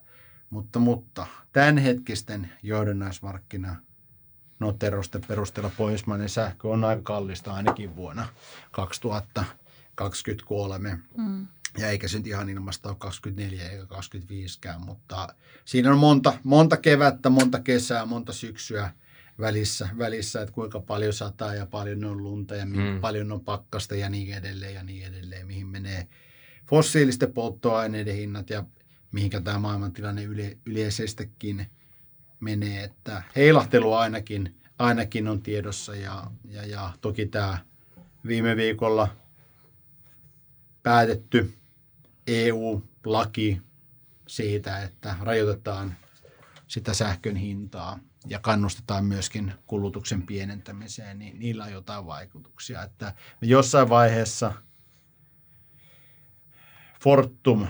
mutta, mutta tämänhetkisten johdannaismarkkina noterosten perusteella pohjoismainen sähkö on aika kallista ainakin vuonna 2023. Mm. Ja eikä se nyt ihan ilmasta ole 24 eikä 25kään, mutta siinä on monta, monta kevättä, monta kesää, monta syksyä välissä, välissä, että kuinka paljon sataa ja paljon on lunta ja mm. paljon on pakkasta ja niin edelleen ja niin edelleen, mihin menee fossiilisten polttoaineiden hinnat ja mihinkä tämä maailmantilanne yle, yleisestikin menee. Että heilahtelu ainakin, ainakin on tiedossa ja, ja, ja toki tämä viime viikolla päätetty EU-laki siitä, että rajoitetaan sitä sähkön hintaa ja kannustetaan myöskin kulutuksen pienentämiseen, niin niillä on jotain vaikutuksia. Että jossain vaiheessa Fortum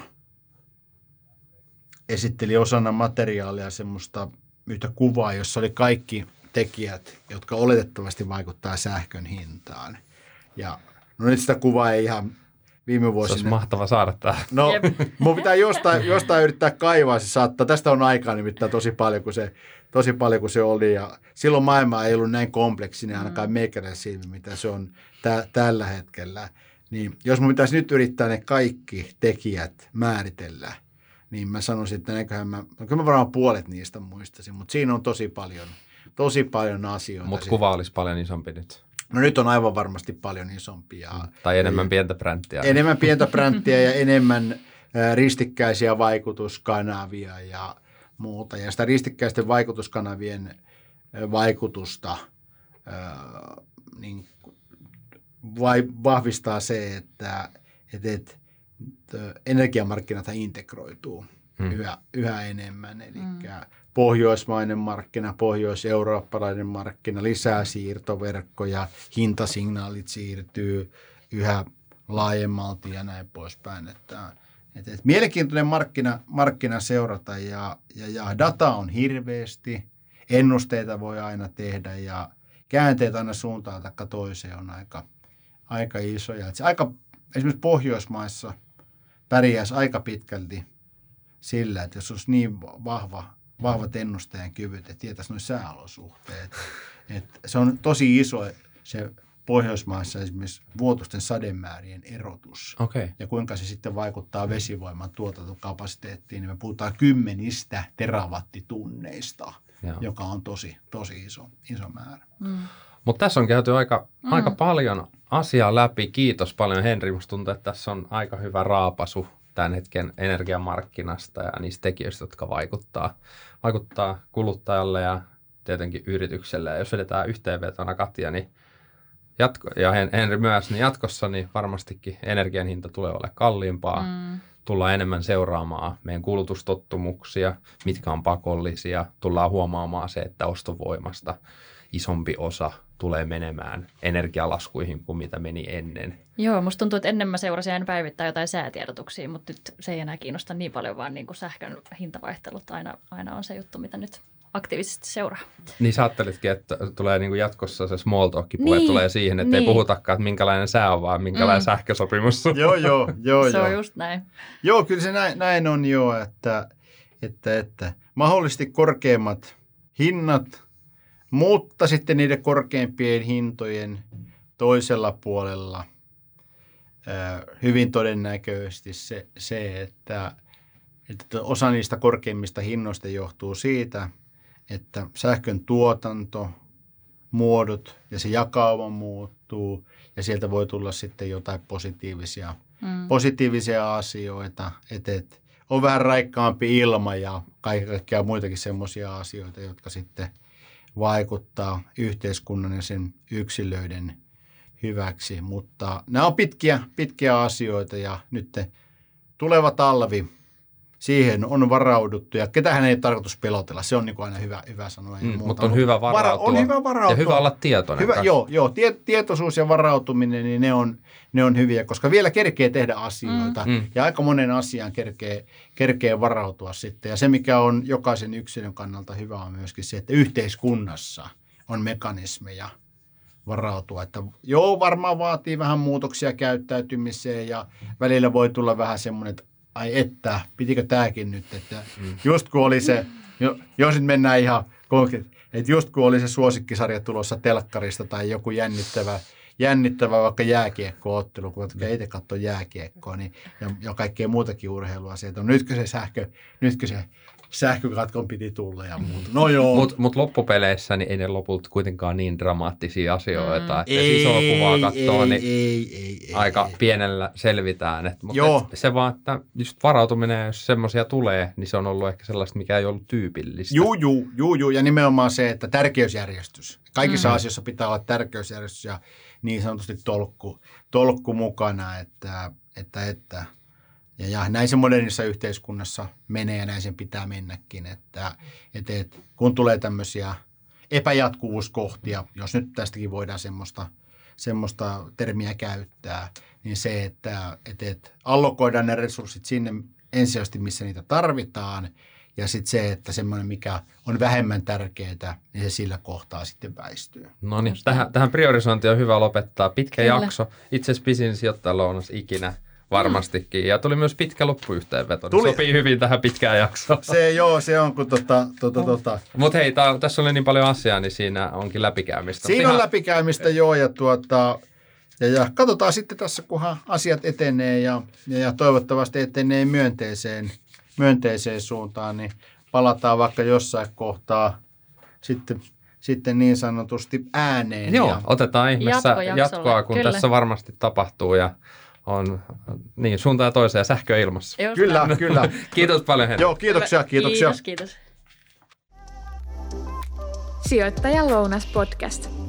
esitteli osana materiaalia semmoista yhtä kuvaa, jossa oli kaikki tekijät, jotka oletettavasti vaikuttaa sähkön hintaan. Ja no nyt sitä kuvaa ei ihan viime vuosina. Se olisi mahtava saada tämä. No, mun pitää jostain, jostain yrittää kaivaa se saattaa. Tästä on aikaa nimittäin tosi paljon, kun se, tosi paljon kuin se oli. Ja silloin maailma ei ollut näin kompleksinen ainakaan mm. meikäläinen silmi, mitä se on tä- tällä hetkellä. Niin jos mun pitäisi nyt yrittää ne kaikki tekijät määritellä, niin mä sanoisin, että näinköhän mä, no kyllä mä varmaan puolet niistä muistaisin, mutta siinä on tosi paljon, tosi paljon asioita. Mutta kuva olisi paljon isompi nyt. No nyt on aivan varmasti paljon isompia. Mm. Tai enemmän pientä bränttiä. Enemmän pientä <laughs> bränttiä ja enemmän ristikkäisiä vaikutuskanavia ja muuta. Ja sitä ristikkäisten vaikutuskanavien vaikutusta niin vai, vahvistaa se, että, että, että energiamarkkinat integroituu hmm. yhä, yhä enemmän. Eli hmm pohjoismainen markkina, pohjois-eurooppalainen markkina, lisää siirtoverkkoja, hintasignaalit siirtyy yhä laajemmalti ja näin poispäin. Että, että, että mielenkiintoinen markkina, markkina seurata ja, ja, ja data on hirveästi, ennusteita voi aina tehdä ja käänteet aina suuntaan tai toiseen on aika, aika isoja. Että se aika, esimerkiksi Pohjoismaissa pärjäisi aika pitkälti sillä, että jos olisi niin vahva vahvat ennustajan kyvyt, <laughs> että tietäisi noin sääolosuhteet. Et se on tosi iso se Pohjoismaissa esimerkiksi vuotusten sademäärien erotus. Okay. Ja kuinka se sitten vaikuttaa vesivoiman tuotantokapasiteettiin, niin me puhutaan kymmenistä terawattitunneista, Joo. joka on tosi, tosi iso, iso määrä. Mm. Mutta tässä on käyty aika, mm. aika paljon asiaa läpi. Kiitos paljon Henri. Musta tuntuu, että tässä on aika hyvä raapasu tämän hetken energiamarkkinasta ja niistä tekijöistä, jotka vaikuttaa, vaikuttaa kuluttajalle ja tietenkin yritykselle. Ja jos vedetään yhteenvetona Katja, niin jatko, ja Henri myös, niin jatkossa niin varmastikin energian hinta tulee olemaan kalliimpaa. Mm. Tullaan enemmän seuraamaan meidän kulutustottumuksia, mitkä on pakollisia. Tullaan huomaamaan se, että ostovoimasta isompi osa tulee menemään energialaskuihin kuin mitä meni ennen. Joo, musta tuntuu, että ennen mä seurasin aina päivittää jotain säätiedotuksia, mutta nyt se ei enää kiinnosta niin paljon, vaan niin kuin sähkön hintavaihtelut aina, aina on se juttu, mitä nyt aktiivisesti seuraa. Niin sä ajattelitkin, että tulee niin kuin jatkossa se small talk puhe niin, tulee siihen, että niin. ei puhutakaan, että minkälainen sää on, vaan minkälainen mm. sähkösopimus. joo, joo, joo. se joo. on just näin. Joo, kyllä se näin, näin on jo, että, että, että mahdollisesti korkeimmat hinnat – mutta sitten niiden korkeimpien hintojen toisella puolella hyvin todennäköisesti se, se että, että osa niistä korkeimmista hinnoista johtuu siitä, että sähkön tuotanto, muodot ja se jakauma muuttuu ja sieltä voi tulla sitten jotain positiivisia, mm. positiivisia asioita, että, että on vähän raikkaampi ilma ja kaikkea muitakin semmoisia asioita, jotka sitten – vaikuttaa yhteiskunnan ja sen yksilöiden hyväksi. Mutta nämä on pitkiä, pitkiä asioita ja nyt tuleva talvi, siihen on varauduttu ja ketähän ei tarkoitus pelotella. Se on niin kuin aina hyvä, hyvä sanoa. Mm, mutta on hyvä varautua. Vara, on hyvä varautua. Ja hyvä olla tietoinen. Hyvä, joo, joo tie, tietoisuus ja varautuminen, niin ne on, ne on hyviä, koska vielä kerkee tehdä asioita mm. mm. ja aika monen asian kerkee, kerkee varautua sitten. Ja se, mikä on jokaisen yksilön kannalta hyvä, on myöskin se, että yhteiskunnassa on mekanismeja varautua. Että joo, varmaan vaatii vähän muutoksia käyttäytymiseen ja välillä voi tulla vähän semmoinen, että ai että, pitikö tämäkin nyt, että mm. just kun oli se, jo, jos nyt mennään ihan Et just kun oli se suosikkisarja tulossa telkkarista tai joku jännittävä, jännittävä vaikka jääkiekkoottelu, kun ei te katso jääkiekkoa niin, ja, ja kaikkea muutakin urheilua sieltä. Nytkö se sähkö, nytkö se sähkökatkon piti tulla ja muuta. <laughs> No joo. Mutta mut loppupeleissä niin ei ne lopulta kuitenkaan niin dramaattisia asioita. Mm. Että ei, jos isoa kuvaa katsoo, ei, niin ei, ei, ei, aika ei. pienellä selvitään. Et, mutta Joo. et se vaan, että just varautuminen, jos semmoisia tulee, niin se on ollut ehkä sellaista, mikä ei ollut tyypillistä. Juu, juu, juu, juu, ja nimenomaan se, että tärkeysjärjestys. Kaikissa mm. asioissa pitää olla tärkeysjärjestys ja niin sanotusti tolkku, tolkku mukana, että, että, että ja, ja näin se modernissa yhteiskunnassa menee ja näin sen pitää mennäkin, että, että, että kun tulee tämmöisiä epäjatkuvuuskohtia, jos nyt tästäkin voidaan semmoista, semmoista termiä käyttää, niin se, että, että, että allokoidaan ne resurssit sinne ensisijaisesti, missä niitä tarvitaan, ja sitten se, että semmoinen, mikä on vähemmän tärkeää, niin se sillä kohtaa sitten väistyy. No niin, tähän, tähän priorisointiin on hyvä lopettaa. Pitkä Kyllä. jakso, itse asiassa pisin sijoittajalounas ikinä varmastikin. Ja tuli myös pitkä loppuyhteenveto. Tuli. Tuli. Sopii hyvin tähän pitkään jaksoon. Se joo, se on kun tota, tota, tota. Mutta hei, tää, tässä oli niin paljon asiaa, niin siinä onkin läpikäymistä. Mut Siinä on ihan- läpikäymistä joo ja, tuota, ja, ja katsotaan sitten tässä, kunhan asiat etenee ja, ja, ja toivottavasti etenee myönteiseen, myönteiseen suuntaan, niin palataan vaikka jossain kohtaa sitten, sitten niin sanotusti ääneen. Joo, ja, otetaan ihmeessä jatkoa, kun kyllä. tässä varmasti tapahtuu ja on niin suuntaan ja toiseen sähkö ilmassa. Just kyllä, näin. kyllä. <laughs> Kiitos paljon Henri. Joo, kiitoksia, kiitoksia. Kiitos, kiitos. Sijoittajan lounas podcast.